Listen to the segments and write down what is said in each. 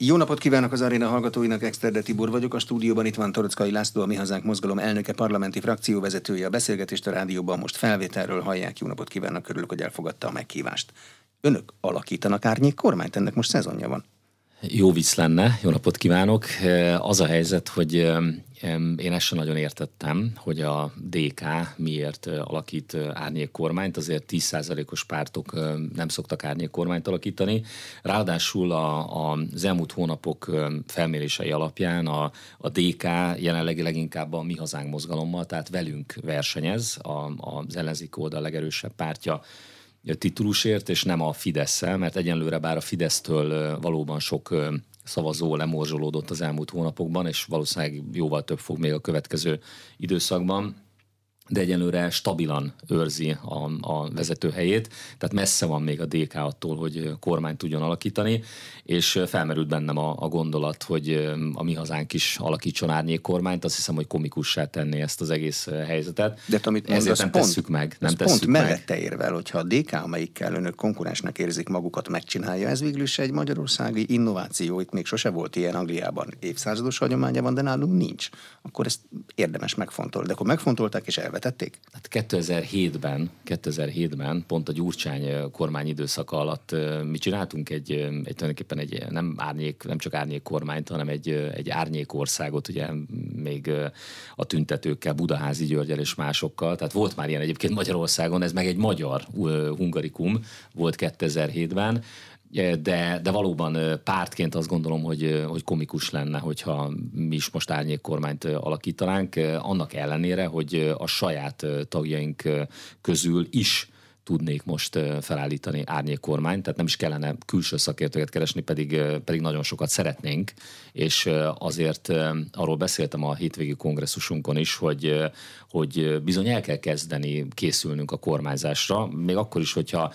Jó napot kívánok az aréna hallgatóinak, Exterde Tibor vagyok. A stúdióban itt van Torockai László, a Mi Hazánk Mozgalom elnöke, parlamenti frakcióvezetője. A beszélgetést a rádióban most felvételről hallják. Jó napot kívánok, örülök, hogy elfogadta a meghívást. Önök alakítanak árnyék kormányt, ennek most szezonja van. Jó vicc lenne, jó napot kívánok. Az a helyzet, hogy én ezt sem nagyon értettem, hogy a DK miért alakít árnyék kormányt, azért 10%-os pártok nem szoktak árnyék kormányt alakítani. Ráadásul a, a, az elmúlt hónapok felmérései alapján a, a DK jelenleg leginkább a Mi Hazánk mozgalommal, tehát velünk versenyez, a, az ellenzék oldal legerősebb pártja titulusért, és nem a fidesz mert egyenlőre bár a Fidesztől valóban sok szavazó lemorzsolódott az elmúlt hónapokban, és valószínűleg jóval több fog még a következő időszakban de egyenlőre stabilan őrzi a, a vezető helyét, tehát messze van még a DK attól, hogy kormány tudjon alakítani, és felmerült bennem a, a gondolat, hogy a mi hazánk is alakítson árnyék kormányt, azt hiszem, hogy komikussá tenni ezt az egész helyzetet. De amit Ezért mondasz, nem pont, tesszük meg. Nem tesszük pont meg. mellette érvel, hogyha a DK, amelyikkel önök konkurensnek érzik magukat, megcsinálja, ez végül is egy magyarországi innováció, itt még sose volt ilyen Angliában évszázados hagyománya van, de nálunk nincs. Akkor ezt érdemes megfontolni. De akkor megfontolták és elvették bevetették? Hát 2007-ben, 2007-ben, pont a Gyurcsány kormány időszaka alatt mi csináltunk egy, egy tulajdonképpen egy nem árnyék, nem csak árnyék kormányt, hanem egy, egy árnyék országot, ugye még a tüntetőkkel, Budaházi Györgyel és másokkal. Tehát volt már ilyen egyébként Magyarországon, ez meg egy magyar hungarikum volt 2007-ben, de, de valóban pártként azt gondolom, hogy, hogy komikus lenne, hogyha mi is most árnyék kormányt alakítanánk, annak ellenére, hogy a saját tagjaink közül is tudnék most felállítani árnyék kormányt, tehát nem is kellene külső szakértőket keresni, pedig, pedig nagyon sokat szeretnénk, és azért arról beszéltem a hétvégi kongresszusunkon is, hogy, hogy bizony el kell kezdeni készülnünk a kormányzásra, még akkor is, hogyha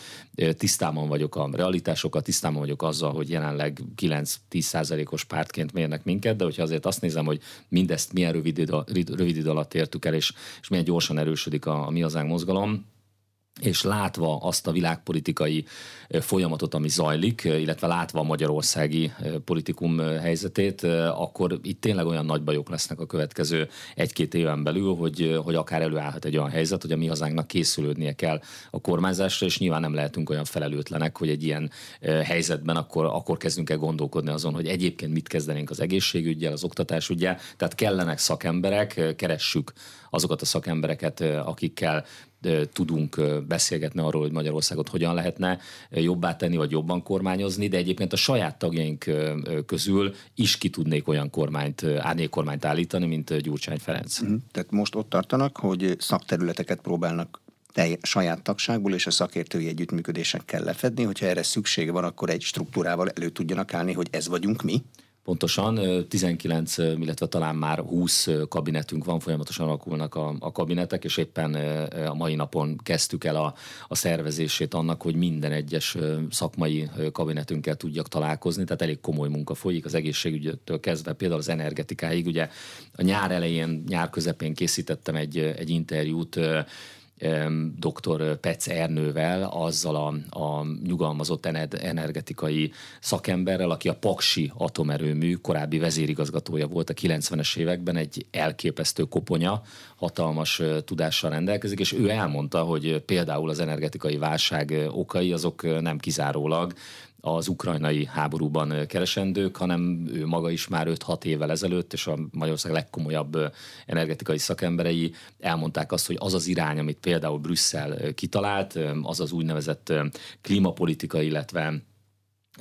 tisztában vagyok a realitásokkal, tisztában vagyok azzal, hogy jelenleg 9-10 százalékos pártként mérnek minket, de hogyha azért azt nézem, hogy mindezt milyen rövid idő, rövid idő alatt értük el, és, és milyen gyorsan erősödik a, a mi hazánk mozgalom, és látva azt a világpolitikai folyamatot, ami zajlik, illetve látva a magyarországi politikum helyzetét, akkor itt tényleg olyan nagy bajok lesznek a következő egy-két éven belül, hogy, hogy akár előállhat egy olyan helyzet, hogy a mi hazánknak készülődnie kell a kormányzásra, és nyilván nem lehetünk olyan felelőtlenek, hogy egy ilyen helyzetben akkor, akkor kezdünk el gondolkodni azon, hogy egyébként mit kezdenénk az egészségügyel, az oktatásügyel, tehát kellenek szakemberek, keressük azokat a szakembereket, akikkel tudunk beszélgetni arról, hogy Magyarországot hogyan lehetne jobbá tenni, vagy jobban kormányozni, de egyébként a saját tagjaink közül is ki tudnék olyan kormányt, árnyékkormányt állítani, mint Gyurcsány Ferenc. Uh-huh. Tehát most ott tartanak, hogy szakterületeket próbálnak telj, saját tagságból és a szakértői együttműködésekkel lefedni, hogyha erre szükség van, akkor egy struktúrával elő tudjanak állni, hogy ez vagyunk mi? Pontosan 19, illetve talán már 20 kabinetünk van, folyamatosan alakulnak a, a kabinetek, és éppen a mai napon kezdtük el a, a szervezését annak, hogy minden egyes szakmai kabinetünkkel tudjak találkozni, tehát elég komoly munka folyik az egészségügytől kezdve, például az energetikáig. Ugye a nyár elején, nyár közepén készítettem egy, egy interjút dr. Pec Ernővel, azzal a, a nyugalmazott energetikai szakemberrel, aki a Paksi atomerőmű korábbi vezérigazgatója volt a 90-es években, egy elképesztő koponya, hatalmas tudással rendelkezik, és ő elmondta, hogy például az energetikai válság okai azok nem kizárólag az ukrajnai háborúban keresendők, hanem ő maga is már 5-6 évvel ezelőtt, és a Magyarország legkomolyabb energetikai szakemberei elmondták azt, hogy az az irány, amit például Brüsszel kitalált, az az úgynevezett klímapolitika, illetve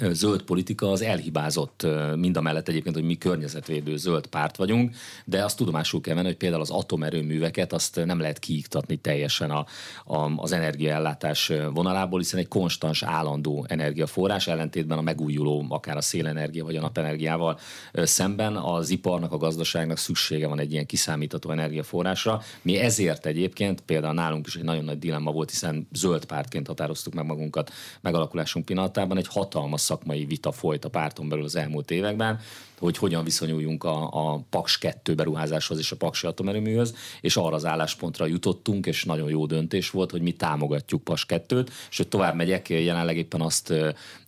zöld politika az elhibázott, mind a mellett egyébként, hogy mi környezetvédő zöld párt vagyunk, de azt tudomásul kell venni, hogy például az atomerőműveket azt nem lehet kiiktatni teljesen a, a, az energiaellátás vonalából, hiszen egy konstans, állandó energiaforrás ellentétben a megújuló, akár a szélenergia vagy a napenergiával szemben az iparnak, a gazdaságnak szüksége van egy ilyen kiszámítható energiaforrásra. Mi ezért egyébként például nálunk is egy nagyon nagy dilemma volt, hiszen zöld pártként határoztuk meg magunkat megalakulásunk pillanatában, egy hatalmas szakmai vita folyt a párton belül az elmúlt években, hogy hogyan viszonyuljunk a, a Paks 2 beruházáshoz és a Paksi atomerőműhöz, és arra az álláspontra jutottunk, és nagyon jó döntés volt, hogy mi támogatjuk Paks 2-t, és tovább megyek, jelenleg éppen azt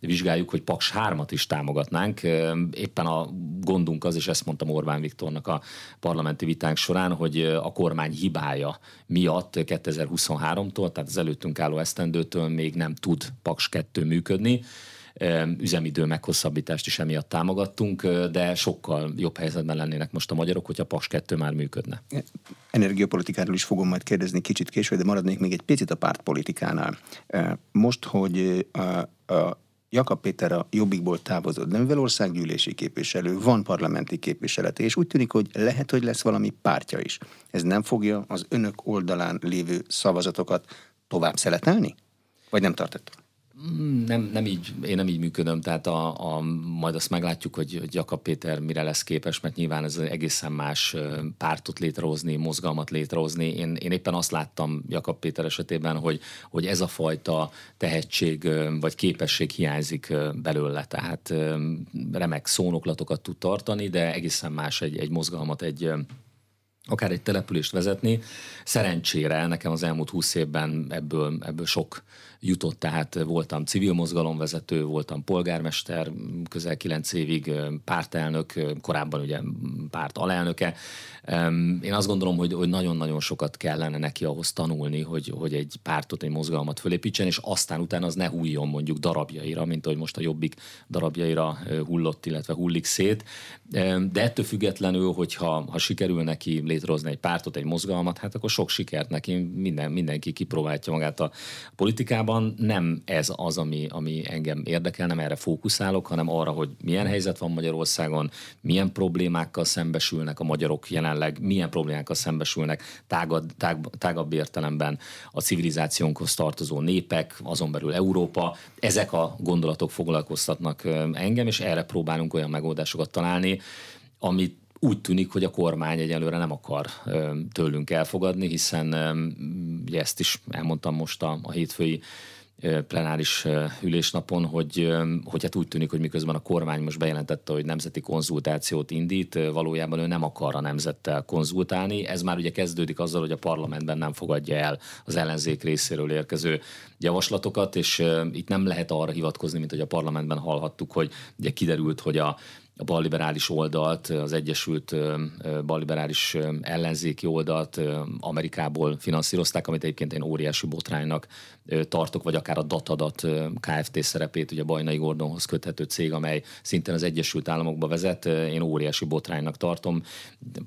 vizsgáljuk, hogy Paks 3-at is támogatnánk. Éppen a gondunk az, és ezt mondtam Orbán Viktornak a parlamenti vitánk során, hogy a kormány hibája miatt 2023-tól, tehát az előttünk álló esztendőtől még nem tud Paks 2 működni üzemidő meghosszabbítást is emiatt támogattunk, de sokkal jobb helyzetben lennének most a magyarok, hogyha Paks 2 már működne. Energiapolitikáról is fogom majd kérdezni kicsit később, de maradnék még egy picit a pártpolitikánál. Most, hogy a, a Jakab Péter a Jobbikból távozott, de mivel országgyűlési képviselő, van parlamenti képviselete, és úgy tűnik, hogy lehet, hogy lesz valami pártja is. Ez nem fogja az önök oldalán lévő szavazatokat tovább szeletelni? Vagy nem tartott? Mm, nem, nem így, én nem így működöm, tehát a, a, majd azt meglátjuk, hogy, Jakab Péter mire lesz képes, mert nyilván ez egészen más pártot létrehozni, mozgalmat létrehozni. Én, én éppen azt láttam Jakab Péter esetében, hogy, hogy ez a fajta tehetség vagy képesség hiányzik belőle, tehát remek szónoklatokat tud tartani, de egészen más egy, egy mozgalmat, egy akár egy települést vezetni. Szerencsére nekem az elmúlt húsz évben ebből, ebből sok jutott, tehát voltam civil mozgalomvezető, voltam polgármester, közel kilenc évig pártelnök, korábban ugye párt alelnöke. Én azt gondolom, hogy, hogy nagyon-nagyon sokat kellene neki ahhoz tanulni, hogy, hogy egy pártot, egy mozgalmat fölépítsen, és aztán utána az ne hulljon mondjuk darabjaira, mint ahogy most a jobbik darabjaira hullott, illetve hullik szét. De ettől függetlenül, hogyha ha sikerül neki létrehozni egy pártot, egy mozgalmat, hát akkor sok sikert neki, minden, mindenki kipróbálja magát a politikában, nem ez az, ami, ami engem érdekel, nem erre fókuszálok, hanem arra, hogy milyen helyzet van Magyarországon, milyen problémákkal szembesülnek a magyarok jelenleg, milyen problémákkal szembesülnek tágad, tág, tágabb értelemben a civilizációnkhoz tartozó népek, azon belül Európa. Ezek a gondolatok foglalkoztatnak engem, és erre próbálunk olyan megoldásokat találni, amit úgy tűnik, hogy a kormány egyelőre nem akar tőlünk elfogadni, hiszen ugye ezt is elmondtam most a, a hétfői plenáris ülésnapon, hogy, hogy hát úgy tűnik, hogy miközben a kormány most bejelentette, hogy nemzeti konzultációt indít, valójában ő nem akar a nemzettel konzultálni. Ez már ugye kezdődik azzal, hogy a parlamentben nem fogadja el az ellenzék részéről érkező javaslatokat, és itt nem lehet arra hivatkozni, mint hogy a parlamentben hallhattuk, hogy ugye kiderült, hogy a a balliberális oldalt, az Egyesült balliberális ellenzéki oldalt Amerikából finanszírozták, amit egyébként én óriási botránynak tartok, vagy akár a Datadat Kft. szerepét, ugye Bajnai Gordonhoz köthető cég, amely szintén az Egyesült Államokba vezet, én óriási botránynak tartom.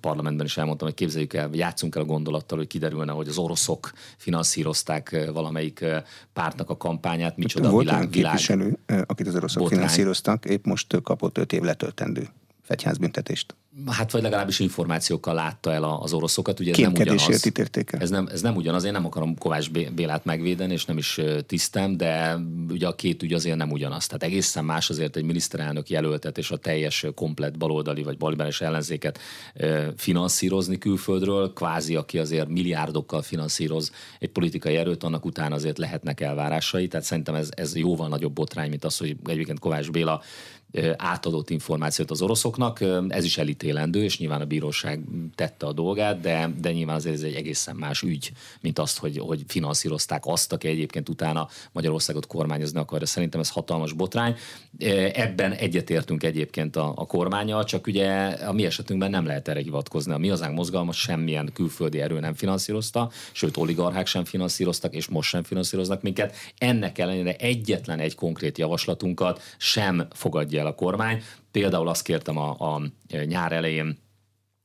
Parlamentben is elmondtam, hogy képzeljük el, játszunk el a gondolattal, hogy kiderülne, hogy az oroszok finanszírozták valamelyik pártnak a kampányát, micsoda Volt világ, világ képviselő, akit az oroszok botrány. finanszíroztak, épp most kapott öt év letöltendő fegyházbüntetést. Hát vagy legalábbis információkkal látta el az oroszokat. Ugye ez nem ugyanaz. ítélték Ez nem, ez nem ugyanaz, én nem akarom Kovács Bélát megvédeni, és nem is tisztem, de ugye a két ügy azért nem ugyanaz. Tehát egészen más azért egy miniszterelnök jelöltet és a teljes komplet baloldali vagy baliberes ellenzéket finanszírozni külföldről, kvázi aki azért milliárdokkal finanszíroz egy politikai erőt, annak után azért lehetnek elvárásai. Tehát szerintem ez, ez jóval nagyobb botrány, mint az, hogy egyébként Kovács Béla átadott információt az oroszoknak. Ez is elítélendő, és nyilván a bíróság tette a dolgát, de, de nyilván azért ez egy egészen más ügy, mint azt, hogy, hogy finanszírozták azt, aki egyébként utána Magyarországot kormányozni akarja. Szerintem ez hatalmas botrány. Ebben egyetértünk egyébként a, a kormányal, csak ugye a mi esetünkben nem lehet erre hivatkozni. A mi hazánk mozgalmat semmilyen külföldi erő nem finanszírozta, sőt oligarchák sem finanszíroztak, és most sem finanszíroznak minket. Ennek ellenére egyetlen egy konkrét javaslatunkat sem fogadja el a kormány. Például azt kértem a, a nyár elején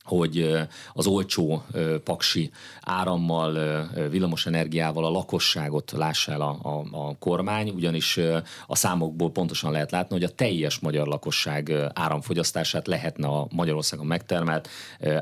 hogy az olcsó paksi árammal, villamos energiával a lakosságot lássa el a, a, a kormány, ugyanis a számokból pontosan lehet látni, hogy a teljes magyar lakosság áramfogyasztását lehetne a Magyarországon megtermelt,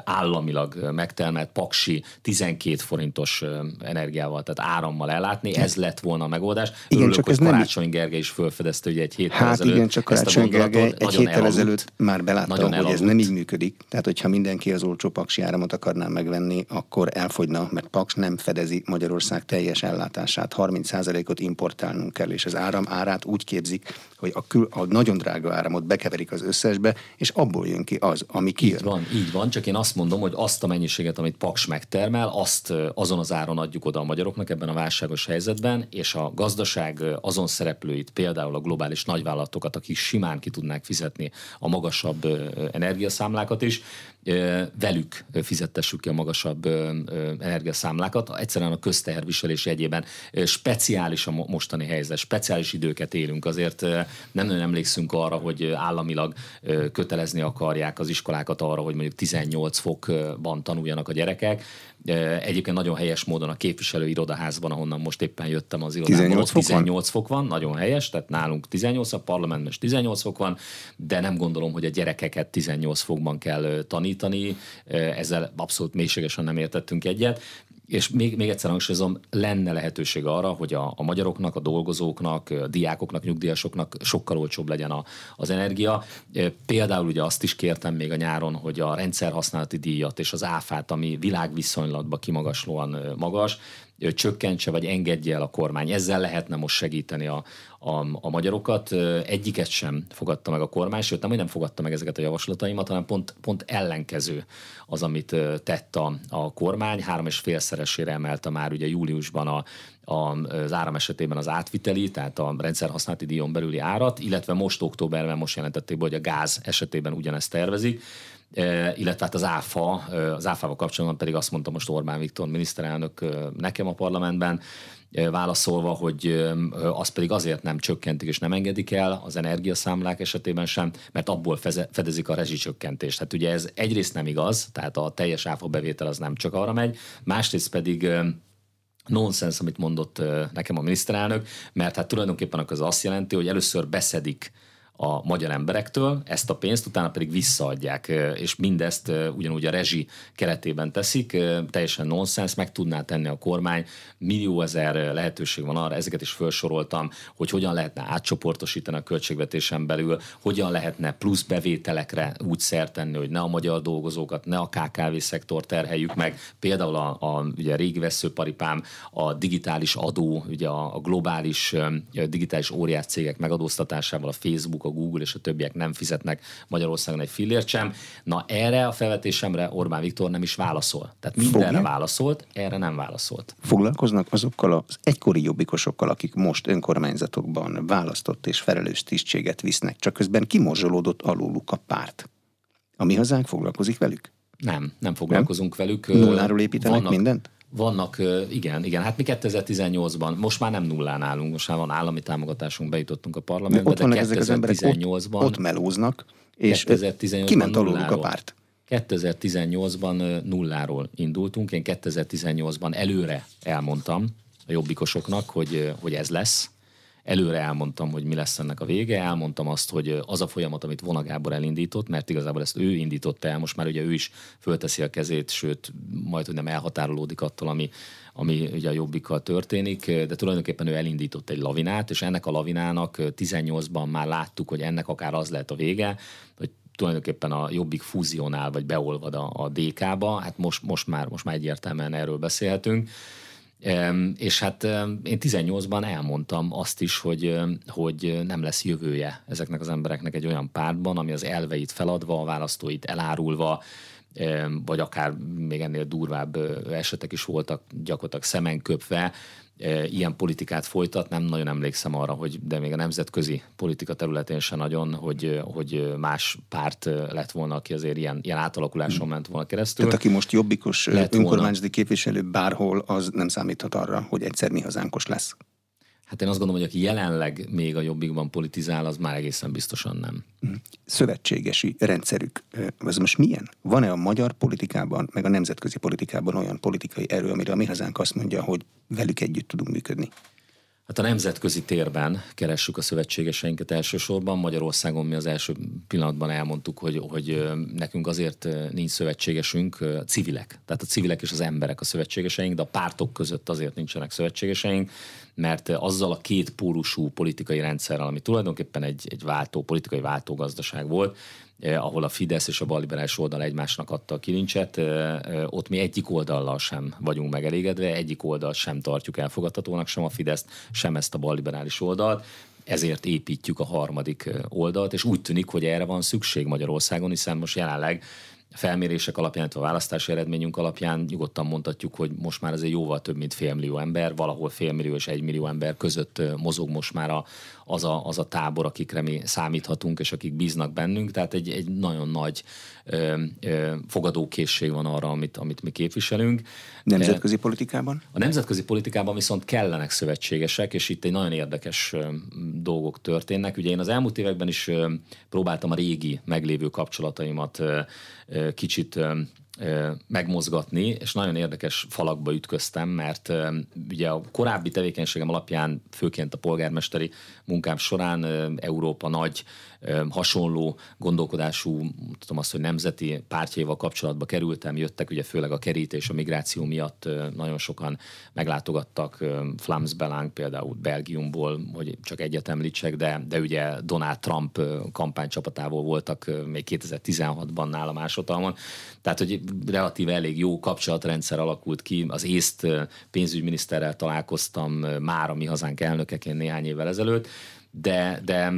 államilag megtermelt paksi 12 forintos energiával, tehát árammal ellátni. Ez lett volna a megoldás. Igen, Örülök, csak hogy ez Karácsony nem... Gergely is felfedezte, hogy egy héttel hát ezelőtt. igen, csak Karácsony Gergely egy héttel ezelőtt már belátta, hogy ez nem így működik. Tehát, hogyha mindenki bárki az olcsó paksi áramot akarná megvenni, akkor elfogyna, mert Paks nem fedezi Magyarország teljes ellátását. 30%-ot importálnunk kell, és az áram árát úgy képzik, hogy a, kül, a nagyon drága áramot bekeverik az összesbe, és abból jön ki az, ami kijön. Így van, így van, csak én azt mondom, hogy azt a mennyiséget, amit Paks megtermel, azt azon az áron adjuk oda a magyaroknak ebben a válságos helyzetben, és a gazdaság azon szereplőit, például a globális nagyvállalatokat, akik simán ki tudnák fizetni a magasabb energiaszámlákat is, velük fizettessük ki a magasabb energiaszámlákat. Egyszerűen a közteherviselés jegyében speciális a mostani helyzet, speciális időket élünk, azért nem nagyon emlékszünk arra, hogy államilag kötelezni akarják az iskolákat arra, hogy mondjuk 18 fokban tanuljanak a gyerekek. Egyébként nagyon helyes módon a képviselő irodaházban, ahonnan most éppen jöttem az irodában, 18 fok, 18 fok van, nagyon helyes, tehát nálunk 18, a parlamentben is 18 fok van, de nem gondolom, hogy a gyerekeket 18 fokban kell tanítani, ezzel abszolút mélységesen nem értettünk egyet és még, még egyszer hangsúlyozom, lenne lehetőség arra, hogy a, a magyaroknak, a dolgozóknak, a diákoknak, nyugdíjasoknak sokkal olcsóbb legyen a, az energia. Például ugye azt is kértem még a nyáron, hogy a rendszerhasználati díjat és az áfát, ami világviszonylatban kimagaslóan magas, csökkentse vagy engedje el a kormány. Ezzel lehetne most segíteni a, a, a magyarokat. Egyiket sem fogadta meg a kormány, sőt nem, hogy nem fogadta meg ezeket a javaslataimat, hanem pont, pont ellenkező az, amit tett a, a kormány. Három és félszeresére emelte már ugye júliusban a, az áram esetében az átviteli, tehát a rendszerhasználati díjon belüli árat, illetve most októberben most jelentették hogy a gáz esetében ugyanezt tervezik illetve hát az ÁFA, az ÁFA-val kapcsolatban pedig azt mondta most Orbán Viktor miniszterelnök nekem a parlamentben, válaszolva, hogy az pedig azért nem csökkentik és nem engedik el az energiaszámlák esetében sem, mert abból fedezik a rezsicsökkentést. Hát ugye ez egyrészt nem igaz, tehát a teljes áfa bevétel az nem csak arra megy, másrészt pedig nonsens, amit mondott nekem a miniszterelnök, mert hát tulajdonképpen az azt jelenti, hogy először beszedik a magyar emberektől ezt a pénzt, utána pedig visszaadják, és mindezt ugyanúgy a rezsi keretében teszik, teljesen nonsens, meg tudná tenni a kormány, millió ezer lehetőség van arra, ezeket is felsoroltam, hogy hogyan lehetne átcsoportosítani a költségvetésen belül, hogyan lehetne plusz bevételekre úgy szertenni, hogy ne a magyar dolgozókat, ne a KKV szektor terheljük meg, például a, a ugye a régi veszőparipám, a digitális adó, ugye a, a globális digitális óriás cégek megadóztatásával, a Facebook, a Google és a többiek nem fizetnek Magyarországon egy fillért sem. Na erre a felvetésemre Orbán Viktor nem is válaszol. Tehát mindenre Fogja? válaszolt, erre nem válaszolt. Foglalkoznak azokkal az egykori jobbikosokkal, akik most önkormányzatokban választott és felelős tisztséget visznek, csak közben kimorzsolódott aluluk a párt. A mi hazánk foglalkozik velük? Nem, nem foglalkozunk nem? velük. Nulláról építenek Vannak, mindent? Vannak, igen, igen, hát mi 2018-ban, most már nem nullán állunk, most már van állami támogatásunk, bejutottunk a parlamentbe, de, ott de 2018-ban... Ott, ott melóznak, és 2018 kiment aluluk a párt. 2018-ban nulláról indultunk, én 2018-ban előre elmondtam a jobbikosoknak, hogy, hogy ez lesz, előre elmondtam, hogy mi lesz ennek a vége, elmondtam azt, hogy az a folyamat, amit Vona Gábor elindított, mert igazából ezt ő indította el, most már ugye ő is fölteszi a kezét, sőt, majd, hogy nem elhatárolódik attól, ami, ami ugye a jobbikkal történik, de tulajdonképpen ő elindított egy lavinát, és ennek a lavinának 18-ban már láttuk, hogy ennek akár az lehet a vége, hogy tulajdonképpen a Jobbik fúzionál, vagy beolvad a, a DK-ba, hát most, most, már, most már egyértelműen erről beszélhetünk. És hát én 18-ban elmondtam azt is, hogy, hogy nem lesz jövője ezeknek az embereknek egy olyan pártban, ami az elveit feladva, a választóit elárulva, vagy akár még ennél durvább esetek is voltak, gyakorlatilag szemen köpve, ilyen politikát folytat, nem nagyon emlékszem arra, hogy de még a nemzetközi politika területén se nagyon, hogy, hogy más párt lett volna, aki azért ilyen, ilyen átalakuláson ment volna keresztül. Tehát aki most jobbikos önkormányzati képviselő bárhol, az nem számíthat arra, hogy egyszer mi hazánkos lesz. Hát én azt gondolom, hogy aki jelenleg még a jobbikban politizál, az már egészen biztosan nem. Mhm. Szövetségesi rendszerük, ez most milyen? Van-e a magyar politikában, meg a nemzetközi politikában olyan politikai erő, amire a mi hazánk azt mondja, hogy velük együtt tudunk működni? Hát a nemzetközi térben keressük a szövetségeseinket elsősorban. Magyarországon mi az első pillanatban elmondtuk, hogy, hogy nekünk azért nincs szövetségesünk, civilek. Tehát a civilek és az emberek a szövetségeseink, de a pártok között azért nincsenek szövetségeseink, mert azzal a két pólusú politikai rendszerrel, ami tulajdonképpen egy, egy váltó, politikai váltógazdaság volt, eh, ahol a Fidesz és a balliberális oldal egymásnak adta a kilincset, eh, ott mi egyik oldallal sem vagyunk megelégedve, egyik oldal sem tartjuk elfogadhatónak, sem a Fideszt, sem ezt a balliberális oldalt. Ezért építjük a harmadik oldalt, és úgy tűnik, hogy erre van szükség Magyarországon, hiszen most jelenleg felmérések alapján, a választási eredményünk alapján nyugodtan mondhatjuk, hogy most már azért jóval több, mint félmillió ember, valahol félmillió és egymillió ember között mozog most már a, az, a, az a tábor, akikre mi számíthatunk, és akik bíznak bennünk. Tehát egy, egy nagyon nagy fogadókészség van arra, amit, amit mi képviselünk. Nemzetközi politikában? A nemzetközi politikában viszont kellenek szövetségesek, és itt egy nagyon érdekes dolgok történnek. Ugye én az elmúlt években is próbáltam a régi meglévő kapcsolataimat kicsit megmozgatni, és nagyon érdekes falakba ütköztem, mert ugye a korábbi tevékenységem alapján, főként a polgármesteri munkám során Európa nagy hasonló gondolkodású, tudom azt, hogy nemzeti pártjaival kapcsolatba kerültem, jöttek ugye főleg a kerítés, a migráció miatt nagyon sokan meglátogattak Flams Belang például Belgiumból, hogy csak egyet említsek, de, de ugye Donald Trump kampánycsapatából voltak még 2016-ban nála másodalmon. Tehát, hogy relatíve elég jó kapcsolatrendszer alakult ki. Az észt pénzügyminiszterrel találkoztam már a mi hazánk elnökeként néhány évvel ezelőtt, de, de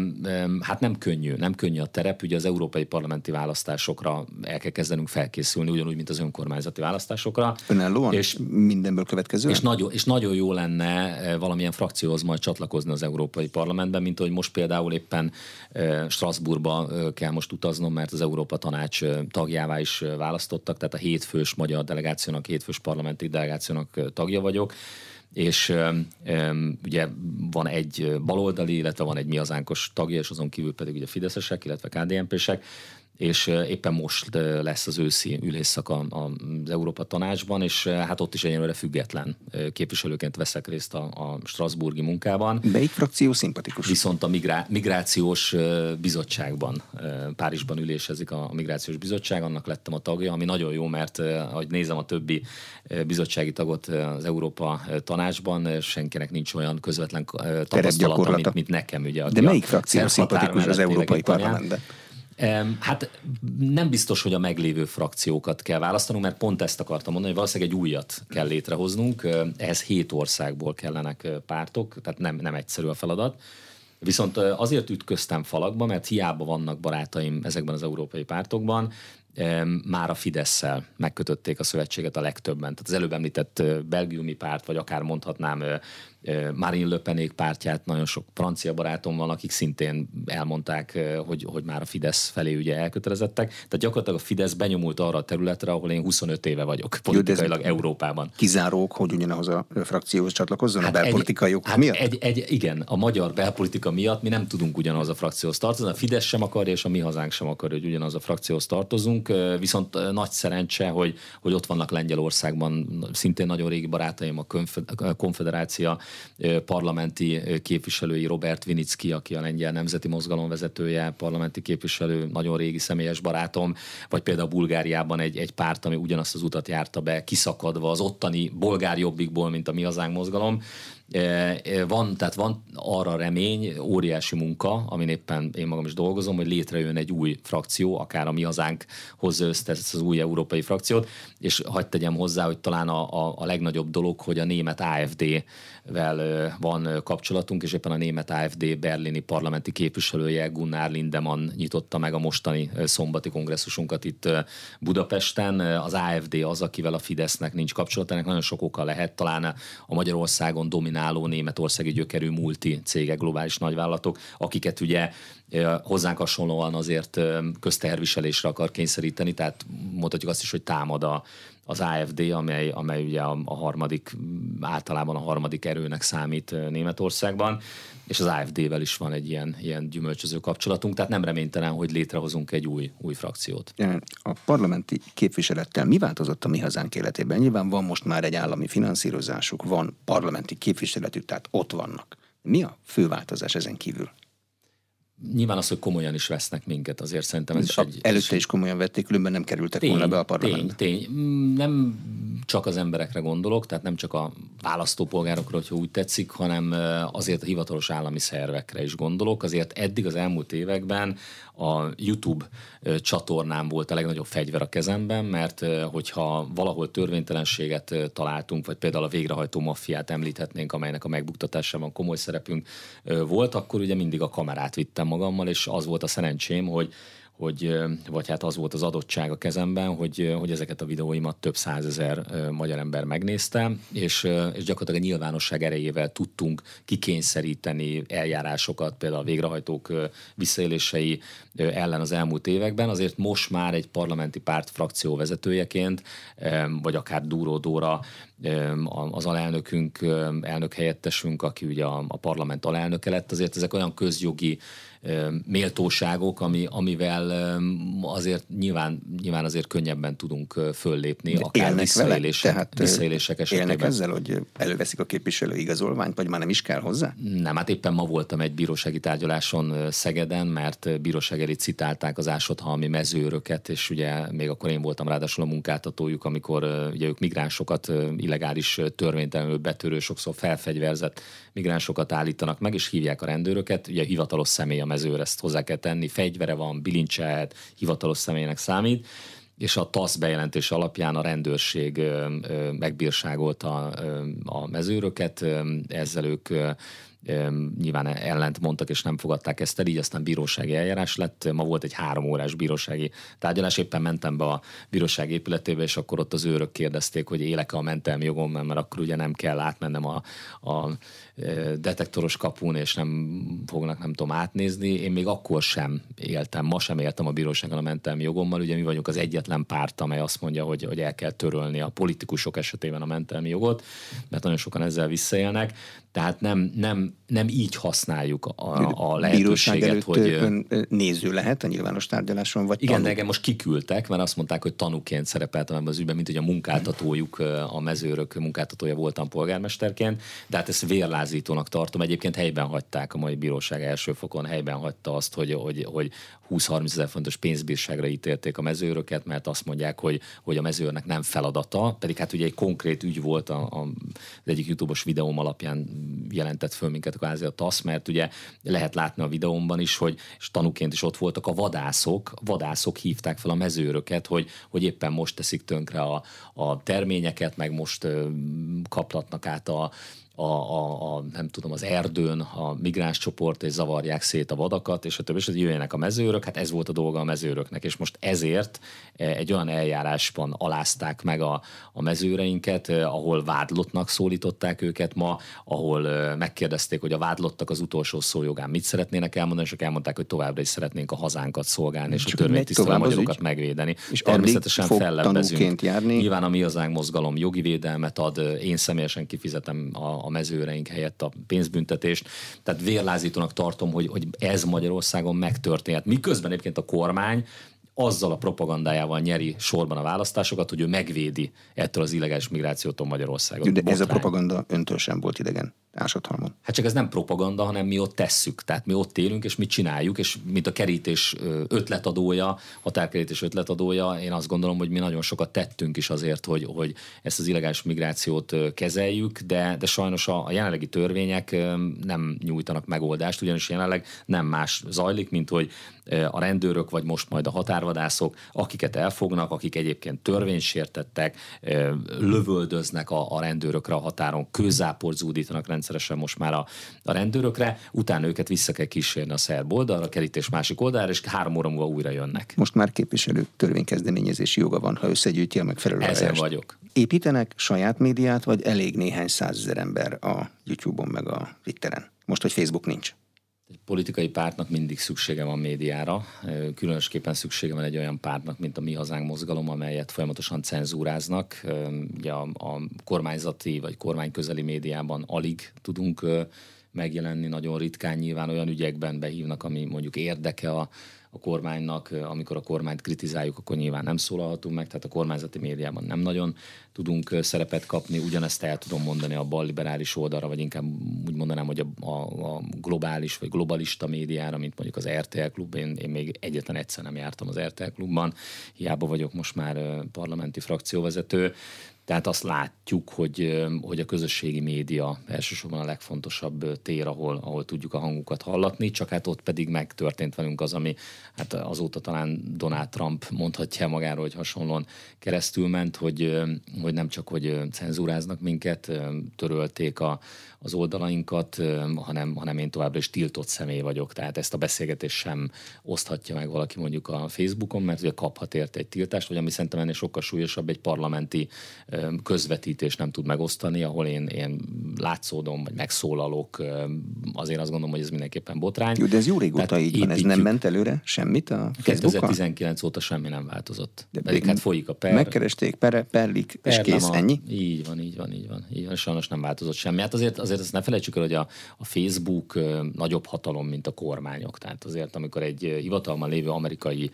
hát nem könnyű, nem könnyű a terep. Ugye az európai parlamenti választásokra el kell kezdenünk felkészülni, ugyanúgy, mint az önkormányzati választásokra. Önállóan? És mindenből következő? És nagyon, és nagyon jó lenne eh, valamilyen frakcióhoz majd csatlakozni az európai parlamentben, mint hogy most például éppen eh, Strasbourgba eh, kell most utaznom, mert az Európa Tanács tagjává is választottak, tehát a hétfős magyar delegációnak, hétfős parlamenti delegációnak tagja vagyok és um, ugye van egy baloldali, illetve van egy mi hazánkos tagja, és azon kívül pedig ugye fideszesek, illetve KDNP-sek, és éppen most lesz az őszi ülésszak az Európa Tanácsban, és hát ott is egyenlőre független képviselőként veszek részt a, a Strasburgi munkában. Melyik frakció szimpatikus? Viszont a migrá- migrációs bizottságban, Párizsban ülésezik a migrációs bizottság, annak lettem a tagja, ami nagyon jó, mert ahogy nézem a többi bizottsági tagot az Európa Tanácsban, senkinek nincs olyan közvetlen tapasztalata, mint, mint nekem. Ugye, De melyik frakció szimpatikus az Európai Parlamentben? Hát nem biztos, hogy a meglévő frakciókat kell választanunk, mert pont ezt akartam mondani, hogy valószínűleg egy újat kell létrehoznunk. Ehhez hét országból kellenek pártok, tehát nem, nem egyszerű a feladat. Viszont azért ütköztem falakba, mert hiába vannak barátaim ezekben az európai pártokban, már a fidesz megkötötték a szövetséget a legtöbben. Tehát az előbb említett belgiumi párt, vagy akár mondhatnám Marine Le Penék pártját, nagyon sok francia barátom van, akik szintén elmondták, hogy, hogy már a Fidesz felé ugye elkötelezettek. Tehát gyakorlatilag a Fidesz benyomult arra a területre, ahol én 25 éve vagyok politikailag Jó, Európában. Kizárók, hogy ugyanahoz a frakcióhoz csatlakozzon hát a belpolitikai hát miatt? Egy, egy, igen, a magyar belpolitika miatt mi nem tudunk ugyanaz a frakcióhoz tartozni. A Fidesz sem akarja, és a mi hazánk sem akarja, hogy ugyanaz a frakcióhoz tartozunk. Viszont nagy szerencse, hogy, hogy ott vannak Lengyelországban szintén nagyon régi barátaim, a konfederácia parlamenti képviselői, Robert Vinicki, aki a lengyel nemzeti mozgalom vezetője, parlamenti képviselő, nagyon régi személyes barátom, vagy például Bulgáriában egy, egy párt, ami ugyanazt az utat járta be, kiszakadva az ottani bolgár jobbikból, mint a mi hazánk mozgalom, van, tehát van arra remény, óriási munka, amin éppen én magam is dolgozom, hogy létrejön egy új frakció, akár a mi hazánk hozza össze ezt az új európai frakciót, és hagyd tegyem hozzá, hogy talán a, a, a legnagyobb dolog, hogy a német AFD-vel van kapcsolatunk, és éppen a német AFD berlini parlamenti képviselője Gunnar Lindemann nyitotta meg a mostani szombati kongresszusunkat itt Budapesten. Az AFD az, akivel a Fidesznek nincs kapcsolatának, nagyon sok oka lehet, talán a Magyarországon dominál domináló németországi gyökerű multi cégek, globális nagyvállalatok, akiket ugye hozzánk hasonlóan azért közterviselésre akar kényszeríteni, tehát mondhatjuk azt is, hogy támad a, az AFD, amely, amely ugye a, a harmadik, általában a harmadik erőnek számít Németországban, és az AFD-vel is van egy ilyen, ilyen gyümölcsöző kapcsolatunk, tehát nem reménytelen, hogy létrehozunk egy új, új frakciót. A parlamenti képviselettel mi változott a mi hazánk életében? Nyilván van most már egy állami finanszírozásuk, van parlamenti képviseletük, tehát ott vannak. Mi a fő változás ezen kívül? Nyilván az, hogy komolyan is vesznek minket, azért szerintem ez is egy... Előtte is komolyan vették, különben nem kerültek tény, volna be a parlamentbe. Tény, tény. Mm, nem csak az emberekre gondolok, tehát nem csak a választópolgárokra, hogyha úgy tetszik, hanem azért a hivatalos állami szervekre is gondolok. Azért eddig az elmúlt években a YouTube csatornám volt a legnagyobb fegyver a kezemben, mert hogyha valahol törvénytelenséget találtunk, vagy például a végrehajtó maffiát említhetnénk, amelynek a megbuktatásában komoly szerepünk volt, akkor ugye mindig a kamerát vittem magammal, és az volt a szerencsém, hogy hogy, vagy hát az volt az adottság a kezemben, hogy, hogy ezeket a videóimat több százezer magyar ember megnézte, és, és gyakorlatilag a nyilvánosság erejével tudtunk kikényszeríteni eljárásokat, például a végrehajtók visszaélései ellen az elmúlt években. Azért most már egy parlamenti párt frakció vezetőjeként, vagy akár Dúró Dóra az alelnökünk, elnök helyettesünk, aki ugye a, a parlament alelnöke lett, azért ezek olyan közjogi méltóságok, ami, amivel azért nyilván, nyilván azért könnyebben tudunk föllépni, akár élnek visszaélések, vele? Tehát visszaélések esetében. Élnek ezzel, hogy előveszik a képviselő igazolványt, vagy már nem is kell hozzá? Nem, hát éppen ma voltam egy bírósági tárgyaláson Szegeden, mert bíróság elé citálták az ásodhalmi mezőröket, és ugye még akkor én voltam ráadásul a munkáltatójuk, amikor ugye ők migránsokat, illegális törvénytelenül betörő, sokszor felfegyverzett migránsokat állítanak meg, és hívják a rendőröket, ugye hivatalos személy a mezőre ezt hozzá kell tenni, fegyvere van, bilincsehet, hivatalos személynek számít, és a TASZ bejelentés alapján a rendőrség megbírságolta a mezőröket, ezzel ők nyilván ellent mondtak, és nem fogadták ezt el, így aztán bírósági eljárás lett. Ma volt egy három órás bírósági tárgyalás, éppen mentem be a bíróság épületébe, és akkor ott az őrök kérdezték, hogy élek a mentelmi jogom, mert akkor ugye nem kell átmennem a, a detektoros kapun, és nem fognak, nem tudom, átnézni. Én még akkor sem éltem, ma sem éltem a bíróságon a mentelmi jogommal. Ugye mi vagyunk az egyetlen párt, amely azt mondja, hogy, hogy el kell törölni a politikusok esetében a mentelmi jogot, mert nagyon sokan ezzel visszaélnek. Tehát nem, nem, nem így használjuk a, a lehetőséget, hogy... Ön néző lehet a nyilvános tárgyaláson, vagy Igen, tanú? engem most kiküldtek, mert azt mondták, hogy tanúként szerepeltem ebben az ügyben, mint hogy a munkáltatójuk, a mezőrök munkáltatója voltam polgármesterként, de hát ezt vérlázítónak tartom. Egyébként helyben hagyták a mai bíróság első fokon, helyben hagyta azt, hogy, hogy, hogy 20-30 ezer fontos pénzbírságra ítélték a mezőröket, mert azt mondják, hogy, hogy a mezőrnek nem feladata, pedig hát ugye egy konkrét ügy volt a, a, az egyik YouTube-os videóm alapján jelentett föl minket kvázi a TASZ, mert ugye lehet látni a videómban is, hogy és tanúként is ott voltak a vadászok, vadászok hívták fel a mezőröket, hogy, hogy éppen most teszik tönkre a, a terményeket, meg most ö, kaplatnak át a, a, a, a, nem tudom, az erdőn a migráns csoport, és zavarják szét a vadakat, és a többi, és hogy jöjjenek a mezőrök, hát ez volt a dolga a mezőröknek, és most ezért e, egy olyan eljárásban alázták meg a, a mezőreinket, eh, ahol vádlottnak szólították őket ma, ahol eh, megkérdezték, hogy a vádlottak az utolsó szójogán mit szeretnének elmondani, és ők elmondták, hogy továbbra is szeretnénk a hazánkat szolgálni, és Csak a törvénytisztelő magyarokat megvédeni. És természetesen fellebbezünk. Járni. Nyilván a mi hazánk mozgalom jogi védelmet ad, én személyesen kifizetem a a mezőreink helyett a pénzbüntetést. Tehát vérlázítónak tartom, hogy, hogy ez Magyarországon megtörténhet. Miközben egyébként a kormány azzal a propagandájával nyeri sorban a választásokat, hogy ő megvédi ettől az illegális migrációtól Magyarországot. De Botrány. ez a propaganda öntől sem volt idegen. Ásathalmon. Hát csak ez nem propaganda, hanem mi ott tesszük. Tehát mi ott élünk, és mit csináljuk, és mint a kerítés ötletadója, határkerítés ötletadója, én azt gondolom, hogy mi nagyon sokat tettünk is azért, hogy, hogy ezt az illegális migrációt kezeljük, de, de sajnos a, a jelenlegi törvények nem nyújtanak megoldást, ugyanis jelenleg nem más zajlik, mint hogy a rendőrök, vagy most majd a határvadászok, akiket elfognak, akik egyébként törvénysértettek, lövöldöznek a, a rendőrökre a határon, közzáport zúdítanak rendszeresen most már a, a rendőrökre, utána őket vissza kell kísérni a szerb oldalra, a kerítés másik oldalra, és három óra múlva újra jönnek. Most már képviselő törvénykezdeményezési joga van, ha összegyűjti a megfelelő Ezen vagyok. Építenek saját médiát, vagy elég néhány százezer ember a YouTube-on meg a Twitteren? Most, hogy Facebook nincs. Politikai pártnak mindig szüksége van médiára, különösképpen szüksége van egy olyan pártnak, mint a Mi Hazánk mozgalom, amelyet folyamatosan cenzúráznak. Ugye a, a kormányzati vagy kormányközeli médiában alig tudunk megjelenni, nagyon ritkán. Nyilván olyan ügyekben behívnak, ami mondjuk érdeke a, a kormánynak, amikor a kormányt kritizáljuk, akkor nyilván nem szólalhatunk meg, tehát a kormányzati médiában nem nagyon tudunk szerepet kapni. Ugyanezt el tudom mondani a balliberális oldalra, vagy inkább úgy mondanám, hogy a, a, a globális vagy globalista médiára, mint mondjuk az RTL klub. Én, én még egyetlen egyszer nem jártam az RTL klubban, hiába vagyok most már parlamenti frakcióvezető. Tehát azt látjuk, hogy, hogy a közösségi média elsősorban a legfontosabb tér, ahol, ahol tudjuk a hangukat hallatni, csak hát ott pedig megtörtént velünk az, ami hát azóta talán Donald Trump mondhatja magáról, hogy hasonlóan keresztül ment, hogy, hogy nem csak, hogy cenzúráznak minket, törölték a, az oldalainkat, hanem, hanem én továbbra is tiltott személy vagyok. Tehát ezt a beszélgetést sem oszthatja meg valaki mondjuk a Facebookon, mert ugye kaphat érte egy tiltást, vagy ami szerintem ennél sokkal súlyosabb, egy parlamenti közvetítés nem tud megosztani, ahol én, én látszódom, vagy megszólalok. Azért azt gondolom, hogy ez mindenképpen botrány. Jó, de ez jó régóta Tehát így van, ez nem ment előre semmit a Facebookon? 2019 óta semmi nem változott. De Pedig hát folyik a per. Megkeresték, per, perlik, és kész, a, ennyi? Így van, így van, így van. Így van. Sajnos nem változott semmi. Hát azért, azért azt ne felejtsük el, hogy a, a Facebook nagyobb hatalom, mint a kormányok. Tehát azért, amikor egy hivatalban lévő amerikai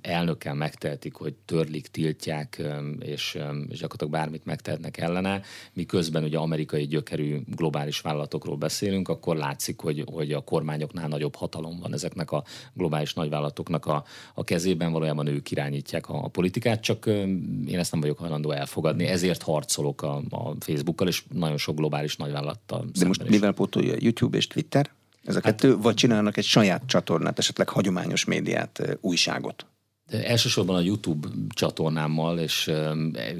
elnökkel megtehetik, hogy törlik, tiltják, és, és gyakorlatilag bármit megtehetnek ellene, miközben ugye amerikai gyökerű globális vállalatokról beszélünk, akkor látszik, hogy, hogy a kormányoknál nagyobb hatalom van ezeknek a globális nagyvállalatoknak a, a kezében, valójában ők irányítják a, a politikát, csak én ezt nem vagyok hajlandó elfogadni, ezért harcolok a, a Facebookkal, és nagyon sok globális nagyvállalattal. De most is. mivel pótolja YouTube és Twitter? Ez a hát, kettő, vagy csinálnak egy saját csatornát, esetleg hagyományos médiát, újságot? De elsősorban a YouTube csatornámmal és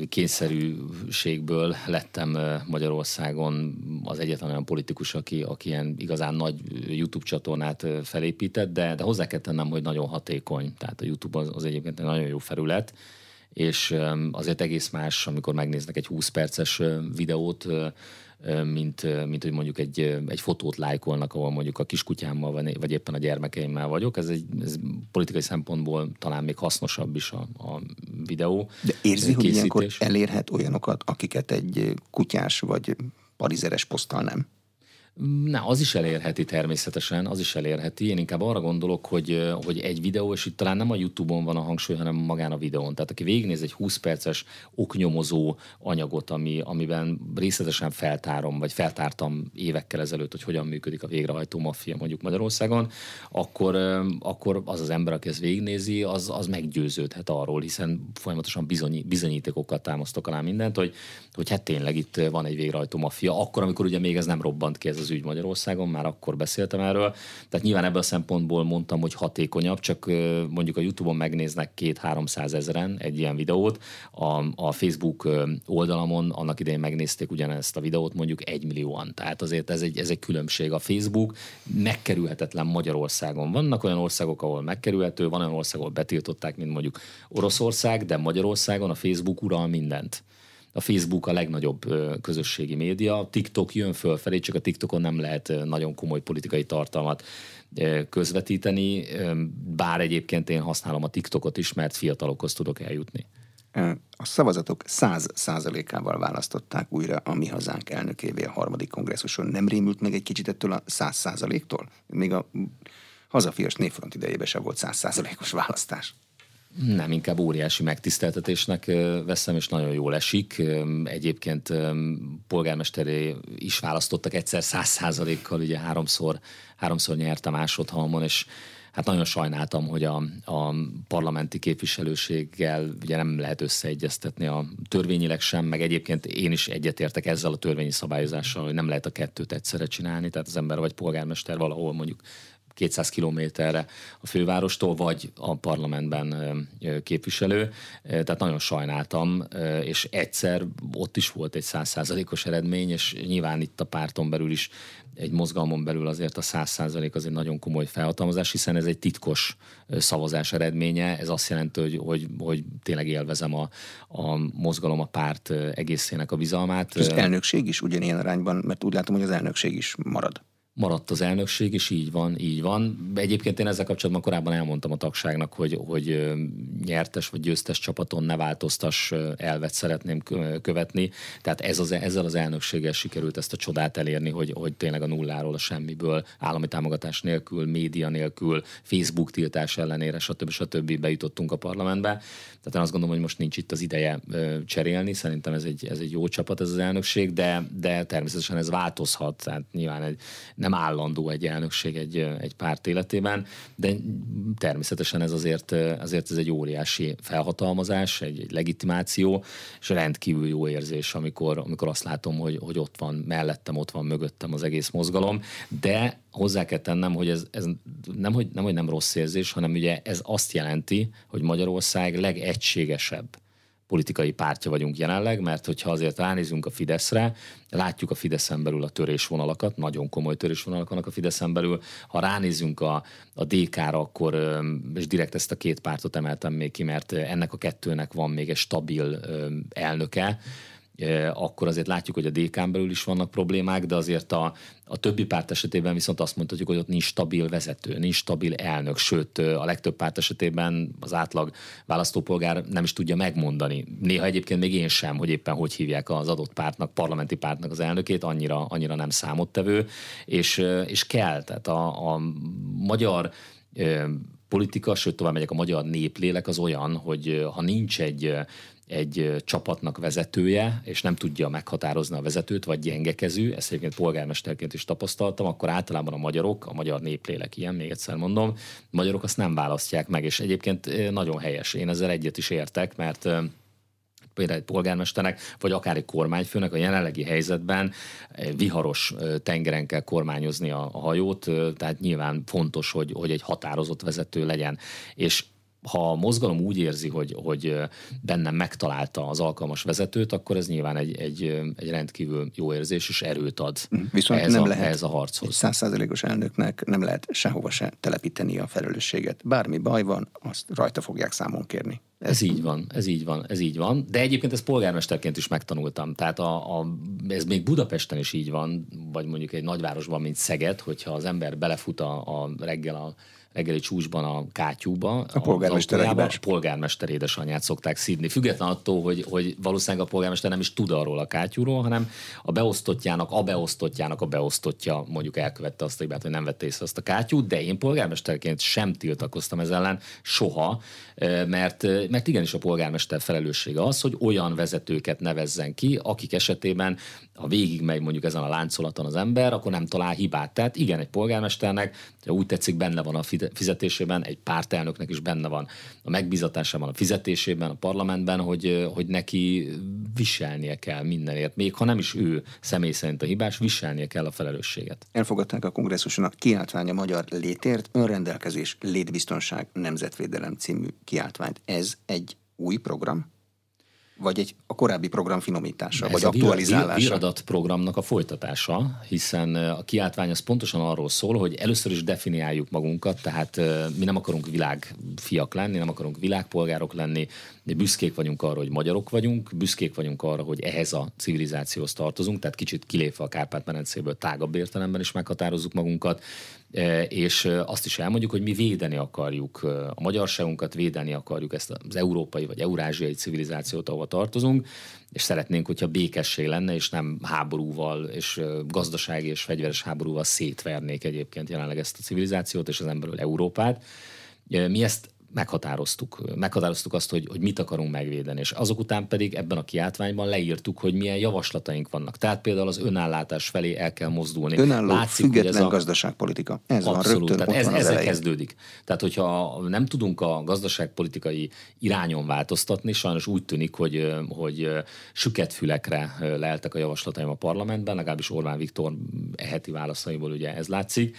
kényszerűségből lettem Magyarországon az egyetlen olyan politikus, aki, aki ilyen igazán nagy YouTube csatornát felépített, de, de hozzá kell tennem, hogy nagyon hatékony. Tehát a YouTube az, az egyébként egy nagyon jó felület, és azért egész más, amikor megnéznek egy 20 perces videót, mint, mint hogy mondjuk egy, egy fotót lájkolnak, ahol mondjuk a kiskutyámmal vagy éppen a gyermekeimmel vagyok. Ez egy ez politikai szempontból talán még hasznosabb is a, a videó. De érzi, hogy ilyenkor elérhet olyanokat, akiket egy kutyás vagy parizeres poszttal nem? Na, az is elérheti természetesen, az is elérheti. Én inkább arra gondolok, hogy, hogy egy videó, és itt talán nem a YouTube-on van a hangsúly, hanem magán a videón. Tehát aki végignéz egy 20 perces oknyomozó anyagot, ami, amiben részletesen feltárom, vagy feltártam évekkel ezelőtt, hogy hogyan működik a végrehajtó maffia mondjuk Magyarországon, akkor, akkor az az ember, aki ezt végignézi, az, az meggyőződhet arról, hiszen folyamatosan bizony, bizonyítékokkal támasztok alá mindent, hogy, hogy hát tényleg itt van egy végrehajtó maffia. Akkor, amikor ugye még ez nem robbant ki ez az az ügy Magyarországon, már akkor beszéltem erről. Tehát nyilván ebből a szempontból mondtam, hogy hatékonyabb, csak mondjuk a YouTube-on megnéznek két-háromszáz ezeren egy ilyen videót, a, a Facebook oldalamon annak idején megnézték ugyanezt a videót mondjuk egy millióan. Tehát azért ez egy, ez egy különbség. A Facebook megkerülhetetlen Magyarországon. Vannak olyan országok, ahol megkerülhető, van olyan ország, ahol betiltották, mint mondjuk Oroszország, de Magyarországon a Facebook ural mindent a Facebook a legnagyobb közösségi média, TikTok jön fölfelé, csak a TikTokon nem lehet nagyon komoly politikai tartalmat közvetíteni, bár egyébként én használom a TikTokot is, mert fiatalokhoz tudok eljutni. A szavazatok száz százalékával választották újra a Mi Hazánk elnökévé a harmadik kongresszuson. Nem rémült meg egy kicsit ettől a száz százaléktól? Még a hazafias névfront idejében sem volt száz százalékos választás. Nem, inkább óriási megtiszteltetésnek veszem, és nagyon jól esik. Egyébként polgármesteré is választottak egyszer száz százalékkal, ugye háromszor, háromszor nyert a másodhalmon, és hát nagyon sajnáltam, hogy a, a parlamenti képviselőséggel ugye nem lehet összeegyeztetni a törvényileg sem, meg egyébként én is egyetértek ezzel a törvényi szabályozással, hogy nem lehet a kettőt egyszerre csinálni, tehát az ember vagy polgármester valahol mondjuk 200 kilométerre a fővárostól, vagy a parlamentben képviselő. Tehát nagyon sajnáltam, és egyszer ott is volt egy százszázalékos eredmény, és nyilván itt a párton belül is egy mozgalmon belül azért a száz százalék az egy nagyon komoly felhatalmazás, hiszen ez egy titkos szavazás eredménye. Ez azt jelenti, hogy, hogy, hogy tényleg élvezem a, a mozgalom, a párt egészének a bizalmát. Az elnökség is ugyanilyen arányban, mert úgy látom, hogy az elnökség is marad maradt az elnökség, és így van, így van. Egyébként én ezzel kapcsolatban korábban elmondtam a tagságnak, hogy, hogy nyertes vagy győztes csapaton ne változtas elvet szeretném követni. Tehát ez az, ezzel az elnökséggel sikerült ezt a csodát elérni, hogy, hogy tényleg a nulláról, a semmiből, állami támogatás nélkül, média nélkül, Facebook tiltás ellenére, stb. stb. bejutottunk a parlamentbe. Tehát én azt gondolom, hogy most nincs itt az ideje cserélni. Szerintem ez egy, ez egy jó csapat, ez az elnökség, de, de természetesen ez változhat. Tehát nyilván egy, nem állandó egy elnökség egy, egy párt életében, de természetesen ez azért, azért ez egy óriási felhatalmazás, egy, egy legitimáció, és rendkívül jó érzés, amikor, amikor azt látom, hogy, hogy ott van mellettem, ott van mögöttem az egész mozgalom, de hozzá kell tennem, hogy ez, ez nem, hogy, nem, hogy nem rossz érzés, hanem ugye ez azt jelenti, hogy Magyarország legegységesebb politikai pártja vagyunk jelenleg, mert hogyha azért ránézünk a Fideszre, látjuk a Fideszen belül a törésvonalakat, nagyon komoly törésvonalak vannak a Fideszen belül. Ha ránézünk a, a DK-ra, akkor, és direkt ezt a két pártot emeltem még ki, mert ennek a kettőnek van még egy stabil elnöke, akkor azért látjuk, hogy a DK-n belül is vannak problémák, de azért a, a többi párt esetében viszont azt mondhatjuk, hogy ott nincs stabil vezető, nincs stabil elnök, sőt a legtöbb párt esetében az átlag választópolgár nem is tudja megmondani. Néha egyébként még én sem, hogy éppen hogy hívják az adott pártnak, parlamenti pártnak az elnökét, annyira, annyira nem számottevő, és, és kell, tehát a, a magyar politika, sőt tovább megyek, a magyar néplélek az olyan, hogy ha nincs egy egy csapatnak vezetője, és nem tudja meghatározni a vezetőt, vagy gyengekező, ezt egyébként polgármesterként is tapasztaltam, akkor általában a magyarok, a magyar néplélek ilyen, még egyszer mondom, magyarok azt nem választják meg, és egyébként nagyon helyes. Én ezzel egyet is értek, mert például egy polgármesternek, vagy akár egy kormányfőnek a jelenlegi helyzetben viharos tengeren kell kormányozni a, a hajót, tehát nyilván fontos, hogy, hogy egy határozott vezető legyen. És ha a mozgalom úgy érzi, hogy, hogy bennem megtalálta az alkalmas vezetőt, akkor ez nyilván egy, egy, egy rendkívül jó érzés és erőt ad hm, Viszont ehhez, nem a, lehet ehhez a harchoz. Százszázalékos elnöknek nem lehet sehova se telepíteni a felelősséget. Bármi baj van, azt rajta fogják számon kérni. Ez, ez így van, ez így van, ez így van. De egyébként ezt polgármesterként is megtanultam. Tehát a, a, ez még Budapesten is így van, vagy mondjuk egy nagyvárosban, mint Szeged, hogyha az ember belefut a, a reggel a reggeli csúcsban a kátyúba. A polgármester A polgármester édesanyját szokták szídni. Független attól, hogy, hogy valószínűleg a polgármester nem is tud arról a kátyúról, hanem a beosztottjának, a beosztottjának a beosztottja mondjuk elkövette azt a hibát, hogy nem vette észre azt a kátyút, de én polgármesterként sem tiltakoztam ez ellen soha, mert, mert igenis a polgármester felelőssége az, hogy olyan vezetőket nevezzen ki, akik esetében, ha végigmegy mondjuk ezen a láncolaton az ember, akkor nem talál hibát. Tehát igen, egy polgármesternek, úgy tetszik, benne van a fizetésében, egy pártelnöknek is benne van a megbizatásában, a fizetésében, a parlamentben, hogy, hogy neki viselnie kell mindenért. Még ha nem is ő személy szerint a hibás, viselnie kell a felelősséget. Elfogadták a kongresszuson a kiáltvány a magyar létért, önrendelkezés, létbiztonság, nemzetvédelem című kiáltványt. Ez egy új program? vagy egy a korábbi program finomítása, Ez vagy a aktualizálása? Ez a programnak a folytatása, hiszen a kiáltvány az pontosan arról szól, hogy először is definiáljuk magunkat, tehát mi nem akarunk világfiak lenni, nem akarunk világpolgárok lenni, mi büszkék vagyunk arra, hogy magyarok vagyunk, büszkék vagyunk arra, hogy ehhez a civilizációhoz tartozunk, tehát kicsit kilépve a Kárpát-medencéből tágabb értelemben is meghatározzuk magunkat, és azt is elmondjuk, hogy mi védeni akarjuk a magyarságunkat, védeni akarjuk ezt az európai vagy eurázsiai civilizációt, ahova tartozunk, és szeretnénk, hogyha békesség lenne, és nem háborúval, és gazdasági és fegyveres háborúval szétvernék egyébként jelenleg ezt a civilizációt, és az emberül Európát. Mi ezt meghatároztuk. Meghatároztuk azt, hogy, hogy mit akarunk megvédeni, és azok után pedig ebben a kiáltványban leírtuk, hogy milyen javaslataink vannak. Tehát például az önállátás felé el kell mozdulni. Önálló, Látszik, független ez a... gazdaságpolitika. Ez abszolút, van, rögtön, tehát ez, ezzel kezdődik. Tehát, hogyha nem tudunk a gazdaságpolitikai irányon változtatni, sajnos úgy tűnik, hogy, hogy süket fülekre leltek a javaslataim a parlamentben, legalábbis Orbán Viktor eheti válaszaiból ugye ez látszik,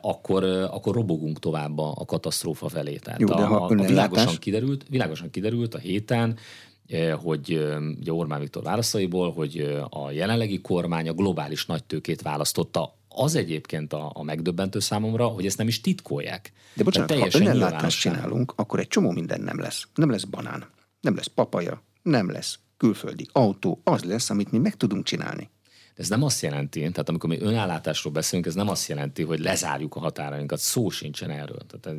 akkor, eh, akkor robogunk tovább a, katasztrófa felé. Tehát Jó, de ha a, a világosan, kiderült, világosan kiderült a héten, eh, hogy ugye Orbán Viktor válaszaiból, hogy a jelenlegi kormány a globális nagytőkét választotta az egyébként a, a megdöbbentő számomra, hogy ezt nem is titkolják. De bocsánat, ha önellátást csinálunk, akkor egy csomó minden nem lesz. Nem lesz banán, nem lesz papaja, nem lesz külföldi autó, az lesz, amit mi meg tudunk csinálni. Ez nem azt jelenti, tehát amikor mi önállátásról beszélünk, ez nem azt jelenti, hogy lezárjuk a határainkat, szó sincsen erről. Tehát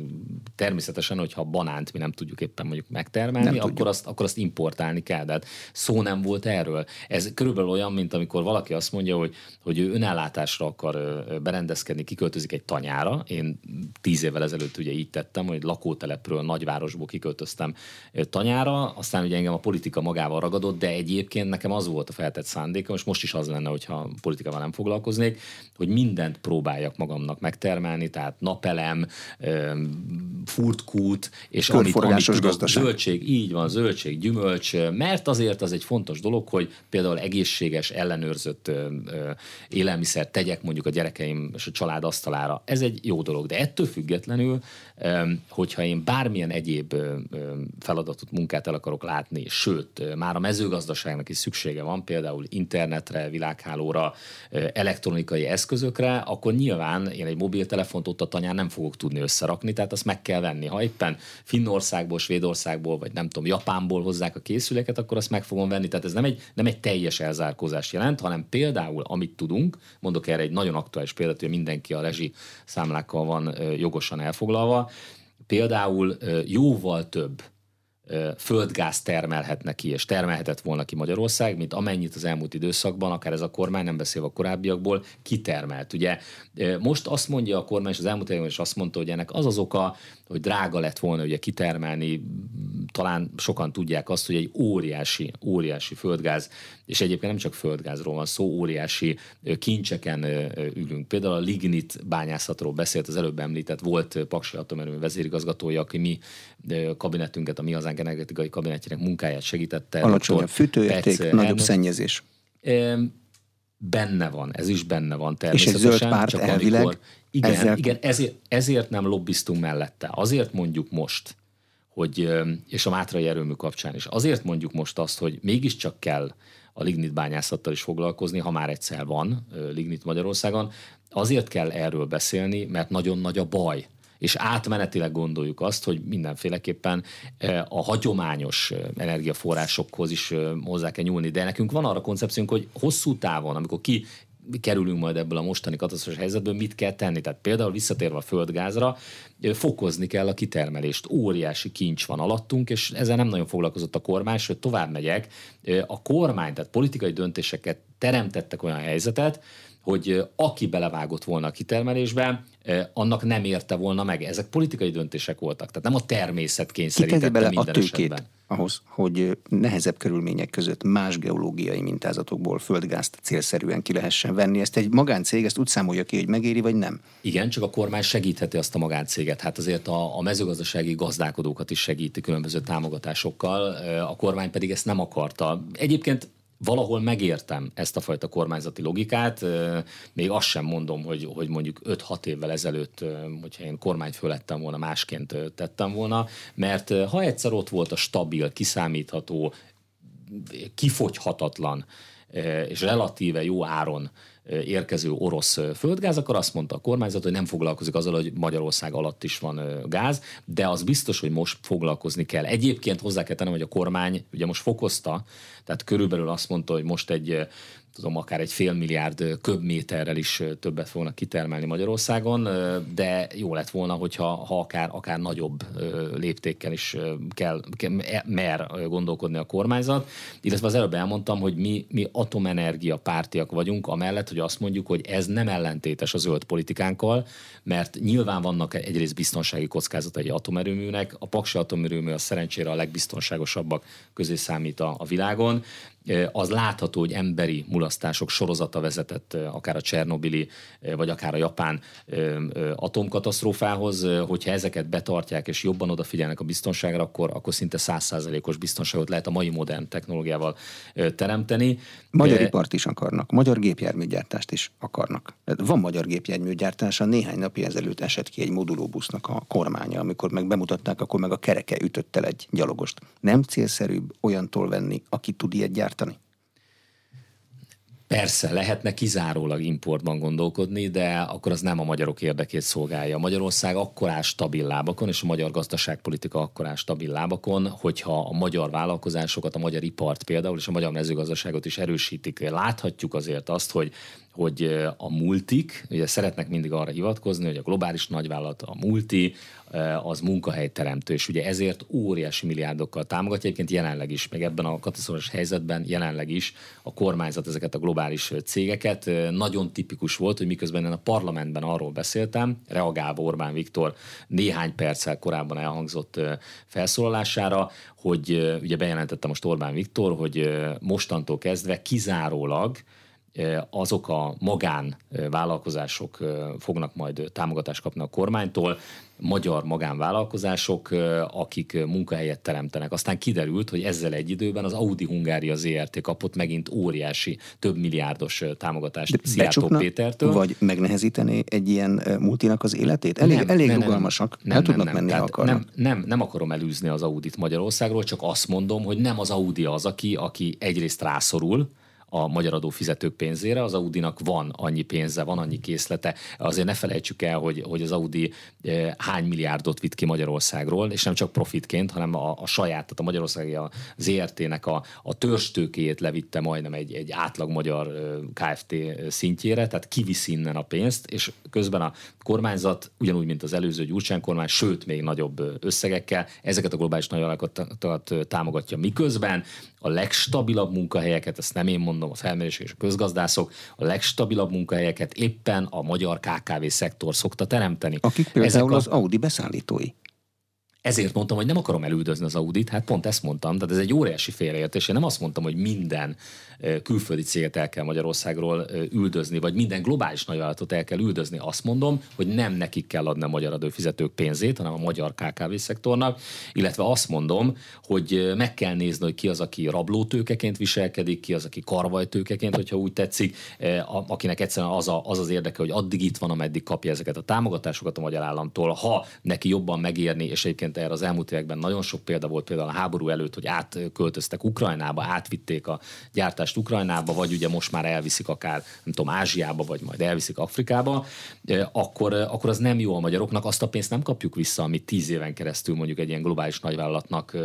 természetesen, hogyha banánt mi nem tudjuk éppen mondjuk megtermelni, nem akkor azt, akkor azt importálni kell. De hát szó nem volt erről. Ez körülbelül olyan, mint amikor valaki azt mondja, hogy, hogy ő önállátásra akar berendezkedni, kiköltözik egy tanyára. Én tíz évvel ezelőtt ugye így tettem, hogy lakótelepről, nagyvárosból kiköltöztem tanyára, aztán ugye engem a politika magával ragadott, de egyébként nekem az volt a feltett szándékom, és most is az lenne, hogyha politikával nem foglalkoznék, hogy mindent próbáljak magamnak megtermelni, tehát napelem, furtkút, és amit, amit tudok, zöldség, így van, zöldség, gyümölcs, mert azért az egy fontos dolog, hogy például egészséges, ellenőrzött élelmiszer tegyek mondjuk a gyerekeim és a család asztalára. Ez egy jó dolog, de ettől függetlenül, hogyha én bármilyen egyéb feladatot, munkát el akarok látni, sőt, már a mezőgazdaságnak is szüksége van, például internetre, világhálóra, elektronikai eszközökre, akkor nyilván én egy mobiltelefont ott a tanyán nem fogok tudni összerakni, tehát azt meg kell venni. Ha éppen Finnországból, Svédországból, vagy nem tudom, Japánból hozzák a készüléket, akkor azt meg fogom venni. Tehát ez nem egy, nem egy teljes elzárkózást jelent, hanem például, amit tudunk, mondok erre egy nagyon aktuális példát, hogy mindenki a rezsi számlákkal van jogosan elfoglalva, például jóval több földgáz termelhetne ki, és termelhetett volna ki Magyarország, mint amennyit az elmúlt időszakban, akár ez a kormány, nem beszélve a korábbiakból, kitermelt. Ugye most azt mondja a kormány, és az elmúlt években is azt mondta, hogy ennek az az oka, hogy drága lett volna ugye kitermelni, talán sokan tudják azt, hogy egy óriási, óriási földgáz, és egyébként nem csak földgázról van szó, óriási kincseken ülünk. Például a lignit bányászatról beszélt az előbb említett, volt Paksi Atomerőmű vezérigazgatója, aki mi kabinetünket, a Mi Hazánk energetikai kabinetjének munkáját segítette. Alacsony a fűtőérték, nagyobb elnök. szennyezés. Benne van, ez is benne van természetesen. És egy zöld párt csak elvileg amikor, igen, ezzel... igen ezért, ezért nem lobbiztunk mellette. Azért mondjuk most, hogy, és a Mátrai erőmű kapcsán is, azért mondjuk most azt, hogy mégiscsak kell a lignit bányászattal is foglalkozni, ha már egyszer van lignit Magyarországon, azért kell erről beszélni, mert nagyon nagy a baj és átmenetileg gondoljuk azt, hogy mindenféleképpen a hagyományos energiaforrásokhoz is hozzá kell nyúlni. De nekünk van arra koncepciónk, hogy hosszú távon, amikor ki kerülünk majd ebből a mostani katasztrofás helyzetből, mit kell tenni. Tehát például visszatérve a földgázra, fokozni kell a kitermelést. Óriási kincs van alattunk, és ezzel nem nagyon foglalkozott a kormány, hogy tovább megyek. A kormány, tehát politikai döntéseket teremtettek olyan helyzetet, hogy aki belevágott volna a kitermelésbe, annak nem érte volna meg. Ezek politikai döntések voltak, tehát nem a természet kényszerítette bele minden a tőkét esetben. Ahhoz, hogy nehezebb körülmények között más geológiai mintázatokból földgázt célszerűen ki lehessen venni. Ezt egy magáncég ezt úgy számolja ki, hogy megéri, vagy nem? Igen, csak a kormány segítheti azt a magáncéget. Hát azért a, a mezőgazdasági gazdálkodókat is segíti különböző támogatásokkal, a kormány pedig ezt nem akarta. Egyébként valahol megértem ezt a fajta kormányzati logikát, még azt sem mondom, hogy, hogy mondjuk 5-6 évvel ezelőtt, hogyha én kormányfő lettem volna, másként tettem volna, mert ha egyszer ott volt a stabil, kiszámítható, kifogyhatatlan és relatíve jó áron érkező orosz földgáz, akkor azt mondta a kormányzat, hogy nem foglalkozik azzal, hogy Magyarország alatt is van gáz, de az biztos, hogy most foglalkozni kell. Egyébként hozzá kell tennem, hogy a kormány ugye most fokozta, tehát körülbelül azt mondta, hogy most egy tudom, akár egy fél milliárd köbméterrel is többet fognak kitermelni Magyarországon, de jó lett volna, hogyha ha akár, akár nagyobb léptékkel is kell, mer gondolkodni a kormányzat. Illetve az előbb elmondtam, hogy mi, mi atomenergia pártiak vagyunk, amellett, hogy azt mondjuk, hogy ez nem ellentétes a zöld politikánkkal, mert nyilván vannak egyrészt biztonsági kockázatai atomerőműnek, a Paksi atomerőmű a szerencsére a legbiztonságosabbak közé számít a, a világon, az látható, hogy emberi mulasztások sorozata vezetett akár a Csernobili, vagy akár a japán atomkatasztrófához, hogyha ezeket betartják és jobban odafigyelnek a biztonságra, akkor, akkor szinte százszázalékos biztonságot lehet a mai modern technológiával teremteni. Magyar ipart is akarnak, magyar gépjárműgyártást is akarnak. Van magyar gépjárműgyártása, néhány napi ezelőtt esett ki egy modulóbusznak a kormánya, amikor meg bemutatták, akkor meg a kereke ütött el egy gyalogost. Nem célszerűbb olyantól venni, aki tud ilyet gyártani? Persze, lehetne kizárólag importban gondolkodni, de akkor az nem a magyarok érdekét szolgálja. Magyarország akkor áll stabil lábakon, és a magyar gazdaságpolitika akkor áll stabil lábakon, hogyha a magyar vállalkozásokat, a magyar ipart például, és a magyar mezőgazdaságot is erősítik. Láthatjuk azért azt, hogy hogy a multik, ugye szeretnek mindig arra hivatkozni, hogy a globális nagyvállalat, a multi, az munkahelyteremtő, és ugye ezért óriási milliárdokkal támogatja. Egyébként jelenleg is, meg ebben a katasztrofális helyzetben jelenleg is a kormányzat ezeket a globális cégeket. Nagyon tipikus volt, hogy miközben én a parlamentben arról beszéltem, reagálva Orbán Viktor néhány perccel korábban elhangzott felszólalására, hogy ugye bejelentette most Orbán Viktor, hogy mostantól kezdve kizárólag azok a magán vállalkozások fognak majd támogatást kapni a kormánytól, magyar magánvállalkozások, akik munkahelyet teremtenek. Aztán kiderült, hogy ezzel egy időben az Audi Hungária ZRT kapott megint óriási, több milliárdos támogatást Szijjártó Pétertől. Vagy megnehezíteni egy ilyen multinak az életét? Elég, nem, elég nem, rugalmasak, nem, el tudnak nem, menni, nem. ha Nem, nem, nem akarom elűzni az Audit Magyarországról, csak azt mondom, hogy nem az Audi az, aki, aki egyrészt rászorul, a magyar adófizetők pénzére. Az Audinak van annyi pénze, van annyi készlete. Azért ne felejtsük el, hogy, hogy az Audi eh, hány milliárdot vitt ki Magyarországról, és nem csak profitként, hanem a, a saját, tehát a magyarországi a ZRT-nek a, a törstőkéjét levitte majdnem egy, egy átlag magyar eh, KFT szintjére, tehát kiviszi innen a pénzt, és közben a kormányzat, ugyanúgy, mint az előző Gyurcsány kormány, sőt, még nagyobb összegekkel ezeket a globális nagyvállalatokat támogatja. Miközben a legstabilabb munkahelyeket, ezt nem én mondom, a felmérések és a közgazdászok, a legstabilabb munkahelyeket éppen a magyar KKV szektor szokta teremteni. Akik például a... az Audi beszállítói. Ezért mondtam, hogy nem akarom elüldözni az Audit, hát pont ezt mondtam, tehát ez egy óriási félreértés. Én nem azt mondtam, hogy minden külföldi céget el kell Magyarországról üldözni, vagy minden globális nagyvállalatot el kell üldözni. Azt mondom, hogy nem nekik kell adni a magyar adófizetők pénzét, hanem a magyar KKV szektornak, illetve azt mondom, hogy meg kell nézni, hogy ki az, aki rablótőkeként viselkedik, ki az, aki karvajtőkeként, hogyha úgy tetszik, akinek egyszerűen az, a, az az érdeke, hogy addig itt van, ameddig kapja ezeket a támogatásokat a magyar államtól, ha neki jobban megérni, és egyébként erre az elmúlt években nagyon sok példa volt, például a háború előtt, hogy átköltöztek Ukrajnába, átvitték a gyártás támogatást Ukrajnába, vagy ugye most már elviszik akár, nem tudom, Ázsiába, vagy majd elviszik Afrikába, akkor, akkor az nem jó a magyaroknak, azt a pénzt nem kapjuk vissza, amit tíz éven keresztül mondjuk egy ilyen globális nagyvállalatnak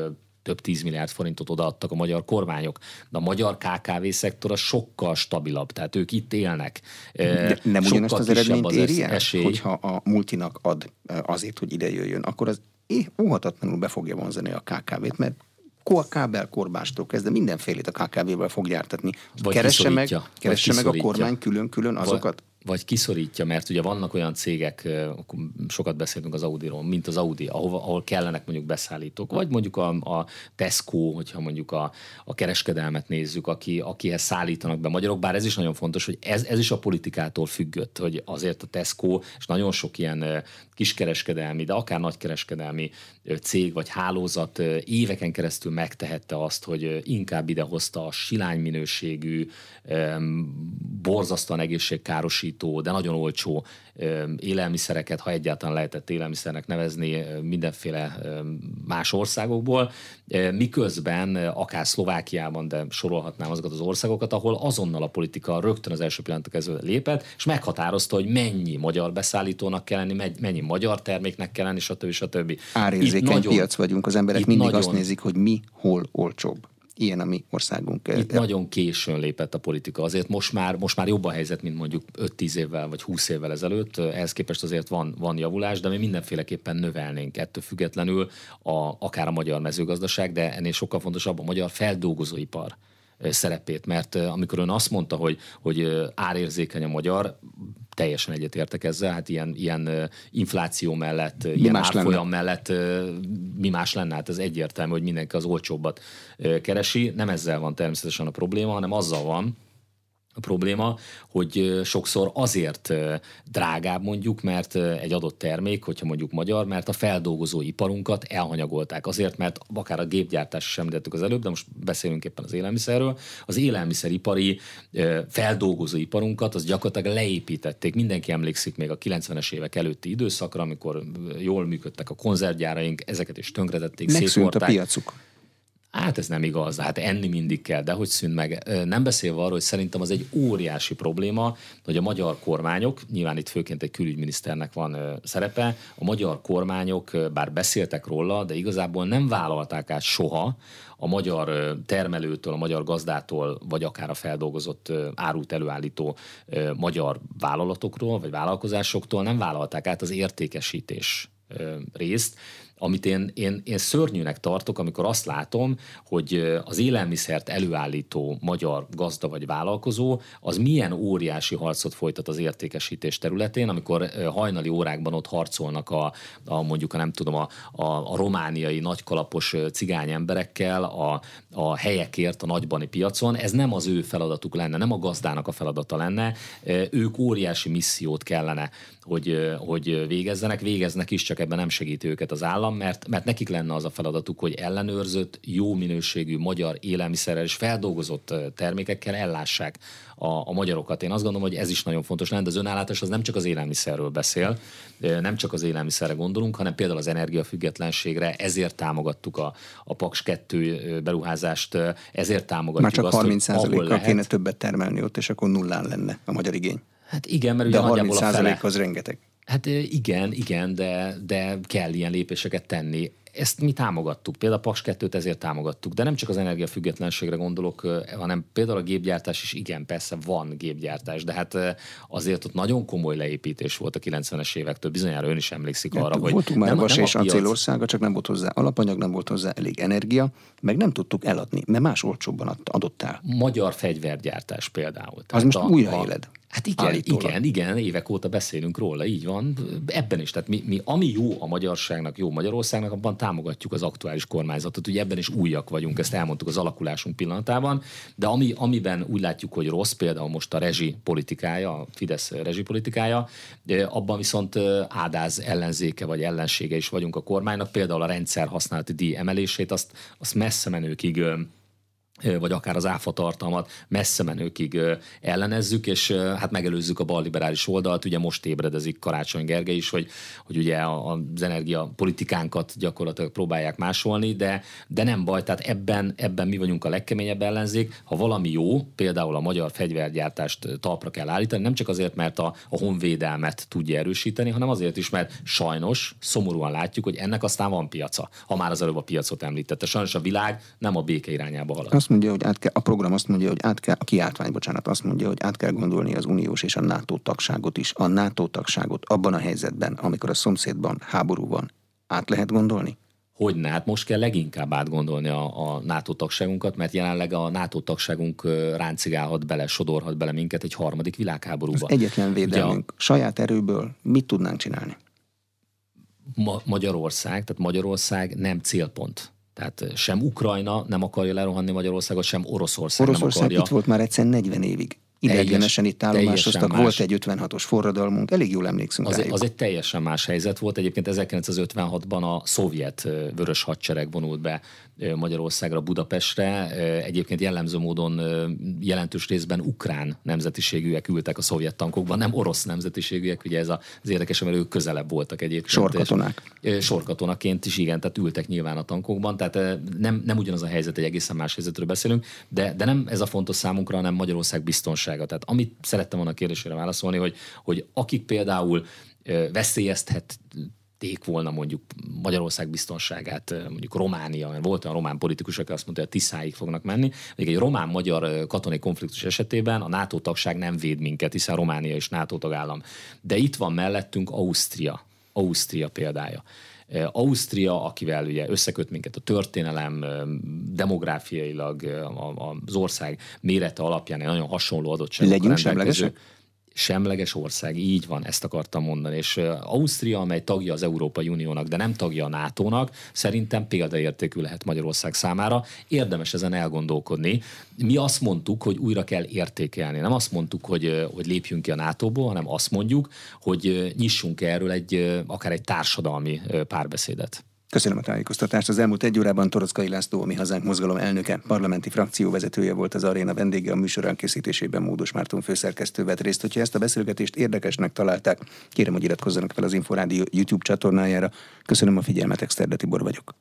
több tíz milliárd forintot odaadtak a magyar kormányok. De a magyar KKV szektor a sokkal stabilabb, tehát ők itt élnek. De nem ugyanazt az eredményt az éri el, esély. hogyha a multinak ad azért, hogy ide jöjjön, akkor az óhatatlanul be fogja vonzani a KKV-t, mert kábel korbástól kezdve mindenfélét a KKV-vel fog gyártatni. Vagy keresse meg, keresse meg a kormány külön-külön azokat vagy kiszorítja, mert ugye vannak olyan cégek, sokat beszélünk az Audi-ról, mint az Audi, ahol, ahol kellenek mondjuk beszállítók, vagy mondjuk a, a Tesco, hogyha mondjuk a, a kereskedelmet nézzük, aki, akihez szállítanak be magyarok, bár ez is nagyon fontos, hogy ez, ez is a politikától függött, hogy azért a Tesco, és nagyon sok ilyen kiskereskedelmi, de akár nagykereskedelmi cég vagy hálózat éveken keresztül megtehette azt, hogy inkább idehozta a silány minőségű, borzasztóan egészségkárosító, de nagyon olcsó élelmiszereket, ha egyáltalán lehetett élelmiszernek nevezni mindenféle más országokból, miközben akár Szlovákiában, de sorolhatnám azokat az országokat, ahol azonnal a politika rögtön az első pillanatok kezdve lépett, és meghatározta, hogy mennyi magyar beszállítónak kell lenni, mennyi magyar terméknek kell lenni, stb. stb. Árérzékeny nagyon, piac vagyunk, az emberek mindig nagyon, azt nézik, hogy mi hol olcsóbb ilyen a mi országunk. Itt nagyon későn lépett a politika, azért most már, most már jobb a helyzet, mint mondjuk 5-10 évvel vagy 20 évvel ezelőtt. Ehhez képest azért van, van javulás, de mi mindenféleképpen növelnénk ettől függetlenül a, akár a magyar mezőgazdaság, de ennél sokkal fontosabb a magyar feldolgozóipar szerepét, mert amikor ön azt mondta, hogy, hogy árérzékeny a magyar, teljesen egyetértek ezzel, hát ilyen, ilyen infláció mellett, mi ilyen árfolyam mellett mi más lenne? Hát ez egyértelmű, hogy mindenki az olcsóbbat keresi. Nem ezzel van természetesen a probléma, hanem azzal van, a probléma, hogy sokszor azért drágább mondjuk, mert egy adott termék, hogyha mondjuk magyar, mert a feldolgozó iparunkat elhanyagolták. Azért, mert akár a gépgyártás sem említettük az előbb, de most beszélünk éppen az élelmiszerről. Az élelmiszeripari feldolgozó iparunkat az gyakorlatilag leépítették. Mindenki emlékszik még a 90-es évek előtti időszakra, amikor jól működtek a konzervgyáraink, ezeket is tönkretették, Megszűnt a piacuk Hát ez nem igaz, hát enni mindig kell, de hogy szűnt meg. Nem beszélve arról, hogy szerintem az egy óriási probléma, hogy a magyar kormányok, nyilván itt főként egy külügyminiszternek van szerepe, a magyar kormányok bár beszéltek róla, de igazából nem vállalták át soha a magyar termelőtől, a magyar gazdától, vagy akár a feldolgozott árut előállító magyar vállalatokról, vagy vállalkozásoktól nem vállalták át az értékesítés részt, amit én, én, én szörnyűnek tartok, amikor azt látom, hogy az élelmiszert előállító magyar gazda vagy vállalkozó, az milyen óriási harcot folytat az értékesítés területén, amikor hajnali órákban ott harcolnak a, a mondjuk a nem tudom, a, a, a romániai nagykalapos cigány emberekkel a, a helyekért a nagybani piacon. Ez nem az ő feladatuk lenne, nem a gazdának a feladata lenne. Ők óriási missziót kellene, hogy, hogy végezzenek, végeznek is, csak ebben nem segíti őket az állam mert, mert nekik lenne az a feladatuk, hogy ellenőrzött, jó minőségű magyar élelmiszerrel és feldolgozott termékekkel ellássák a, a magyarokat. Én azt gondolom, hogy ez is nagyon fontos lenne, de az önállátás az nem csak az élelmiszerről beszél, nem csak az élelmiszerre gondolunk, hanem például az energiafüggetlenségre, ezért támogattuk a, a Paks 2 beruházást, ezért támogatjuk Már csak 30 kal kéne többet termelni ott, és akkor nullán lenne a magyar igény. Hát igen, mert ugye de 30 a fele, az rengeteg. Hát igen, igen, de, de kell ilyen lépéseket tenni. Ezt mi támogattuk, például a Paks 2-t ezért támogattuk, de nem csak az energiafüggetlenségre gondolok, hanem például a gépgyártás is, igen, persze van gépgyártás, de hát azért ott nagyon komoly leépítés volt a 90-es évektől, bizonyára ön is emlékszik arra, hogy... Voltunk már nem, vas nem és acélországa, csak nem volt hozzá alapanyag, nem volt hozzá elég energia, meg nem tudtuk eladni, mert más olcsóbban adott el. Magyar fegyvergyártás például. Az most a, újra éled. Hát igen, Állítólag. igen, igen, évek óta beszélünk róla, így van. Ebben is, tehát mi, mi, ami jó a magyarságnak, jó Magyarországnak, abban támogatjuk az aktuális kormányzatot. Ugye ebben is újak vagyunk, ezt elmondtuk az alakulásunk pillanatában, de ami, amiben úgy látjuk, hogy rossz, például most a rezsi politikája, a Fidesz rezsi politikája, abban viszont ádáz ellenzéke vagy ellensége is vagyunk a kormánynak, például a rendszer használati díj emelését, azt, azt messze menőkig vagy akár az áfa tartalmat messze menőkig ellenezzük, és hát megelőzzük a balliberális oldalt. Ugye most ébredezik Karácsony Gergely is, hogy, hogy ugye az energiapolitikánkat gyakorlatilag próbálják másolni, de, de nem baj, tehát ebben, ebben mi vagyunk a legkeményebb ellenzék. Ha valami jó, például a magyar fegyvergyártást talpra kell állítani, nem csak azért, mert a, a honvédelmet tudja erősíteni, hanem azért is, mert sajnos, szomorúan látjuk, hogy ennek aztán van piaca, ha már az előbb a piacot említette. Sajnos a világ nem a béke irányába halad azt mondja, hogy át kell, a program azt mondja, hogy át kell, a kiáltvány, bocsánat, azt mondja, hogy át kell gondolni az uniós és a NATO tagságot is. A NATO tagságot abban a helyzetben, amikor a szomszédban háború van, át lehet gondolni? Hogyne, hát most kell leginkább átgondolni a, a NATO tagságunkat, mert jelenleg a NATO tagságunk ráncigálhat bele, sodorhat bele minket egy harmadik világháborúba. Az egyetlen védelmünk. a... Saját erőből mit tudnánk csinálni? Ma- Magyarország, tehát Magyarország nem célpont tehát sem Ukrajna nem akarja lerohanni Magyarországot, sem Oroszország, Oroszország nem akarja. itt volt már egyszer 40 évig ideiglenesen itt állomásoztak, volt egy 56-os forradalmunk, elég jól emlékszünk az, az egy teljesen más helyzet volt. Egyébként 1956-ban a szovjet vörös hadsereg vonult be Magyarországra, Budapestre. Egyébként jellemző módon jelentős részben ukrán nemzetiségűek ültek a szovjet tankokban, nem orosz nemzetiségűek, ugye ez az érdekes, mert ők közelebb voltak egyébként. Sorkatonák. Sorkatonaként is, igen, tehát ültek nyilván a tankokban, tehát nem, nem ugyanaz a helyzet, egy egészen más helyzetről beszélünk, de, de nem ez a fontos számunkra, hanem Magyarország biztonsága. Tehát amit szerettem volna a kérdésére válaszolni, hogy, hogy akik például veszélyezthet tették volna mondjuk Magyarország biztonságát, mondjuk Románia, mert volt olyan román politikus, aki azt mondta, hogy a Tiszáig fognak menni. Még egy román-magyar katonai konfliktus esetében a NATO tagság nem véd minket, hiszen Románia is NATO tagállam. De itt van mellettünk Ausztria. Ausztria példája. Ausztria, akivel ugye összeköt minket a történelem, demográfiailag az ország mérete alapján egy nagyon hasonló adottságok Legyünk semlegesek? Semleges ország, így van, ezt akartam mondani. És Ausztria, amely tagja az Európai Uniónak, de nem tagja a NATO-nak, szerintem példaértékű lehet Magyarország számára. Érdemes ezen elgondolkodni. Mi azt mondtuk, hogy újra kell értékelni. Nem azt mondtuk, hogy, hogy lépjünk ki a NATO-ból, hanem azt mondjuk, hogy nyissunk erről egy akár egy társadalmi párbeszédet. Köszönöm a tájékoztatást. Az elmúlt egy órában Torockai László, a Mi Hazánk mozgalom elnöke, parlamenti frakció vezetője volt az aréna vendége a műsor elkészítésében Módos Márton főszerkesztő vett részt. Hogyha ezt a beszélgetést érdekesnek találták, kérem, hogy iratkozzanak fel az Inforádió YouTube csatornájára. Köszönöm a figyelmet, Exterde Tibor vagyok.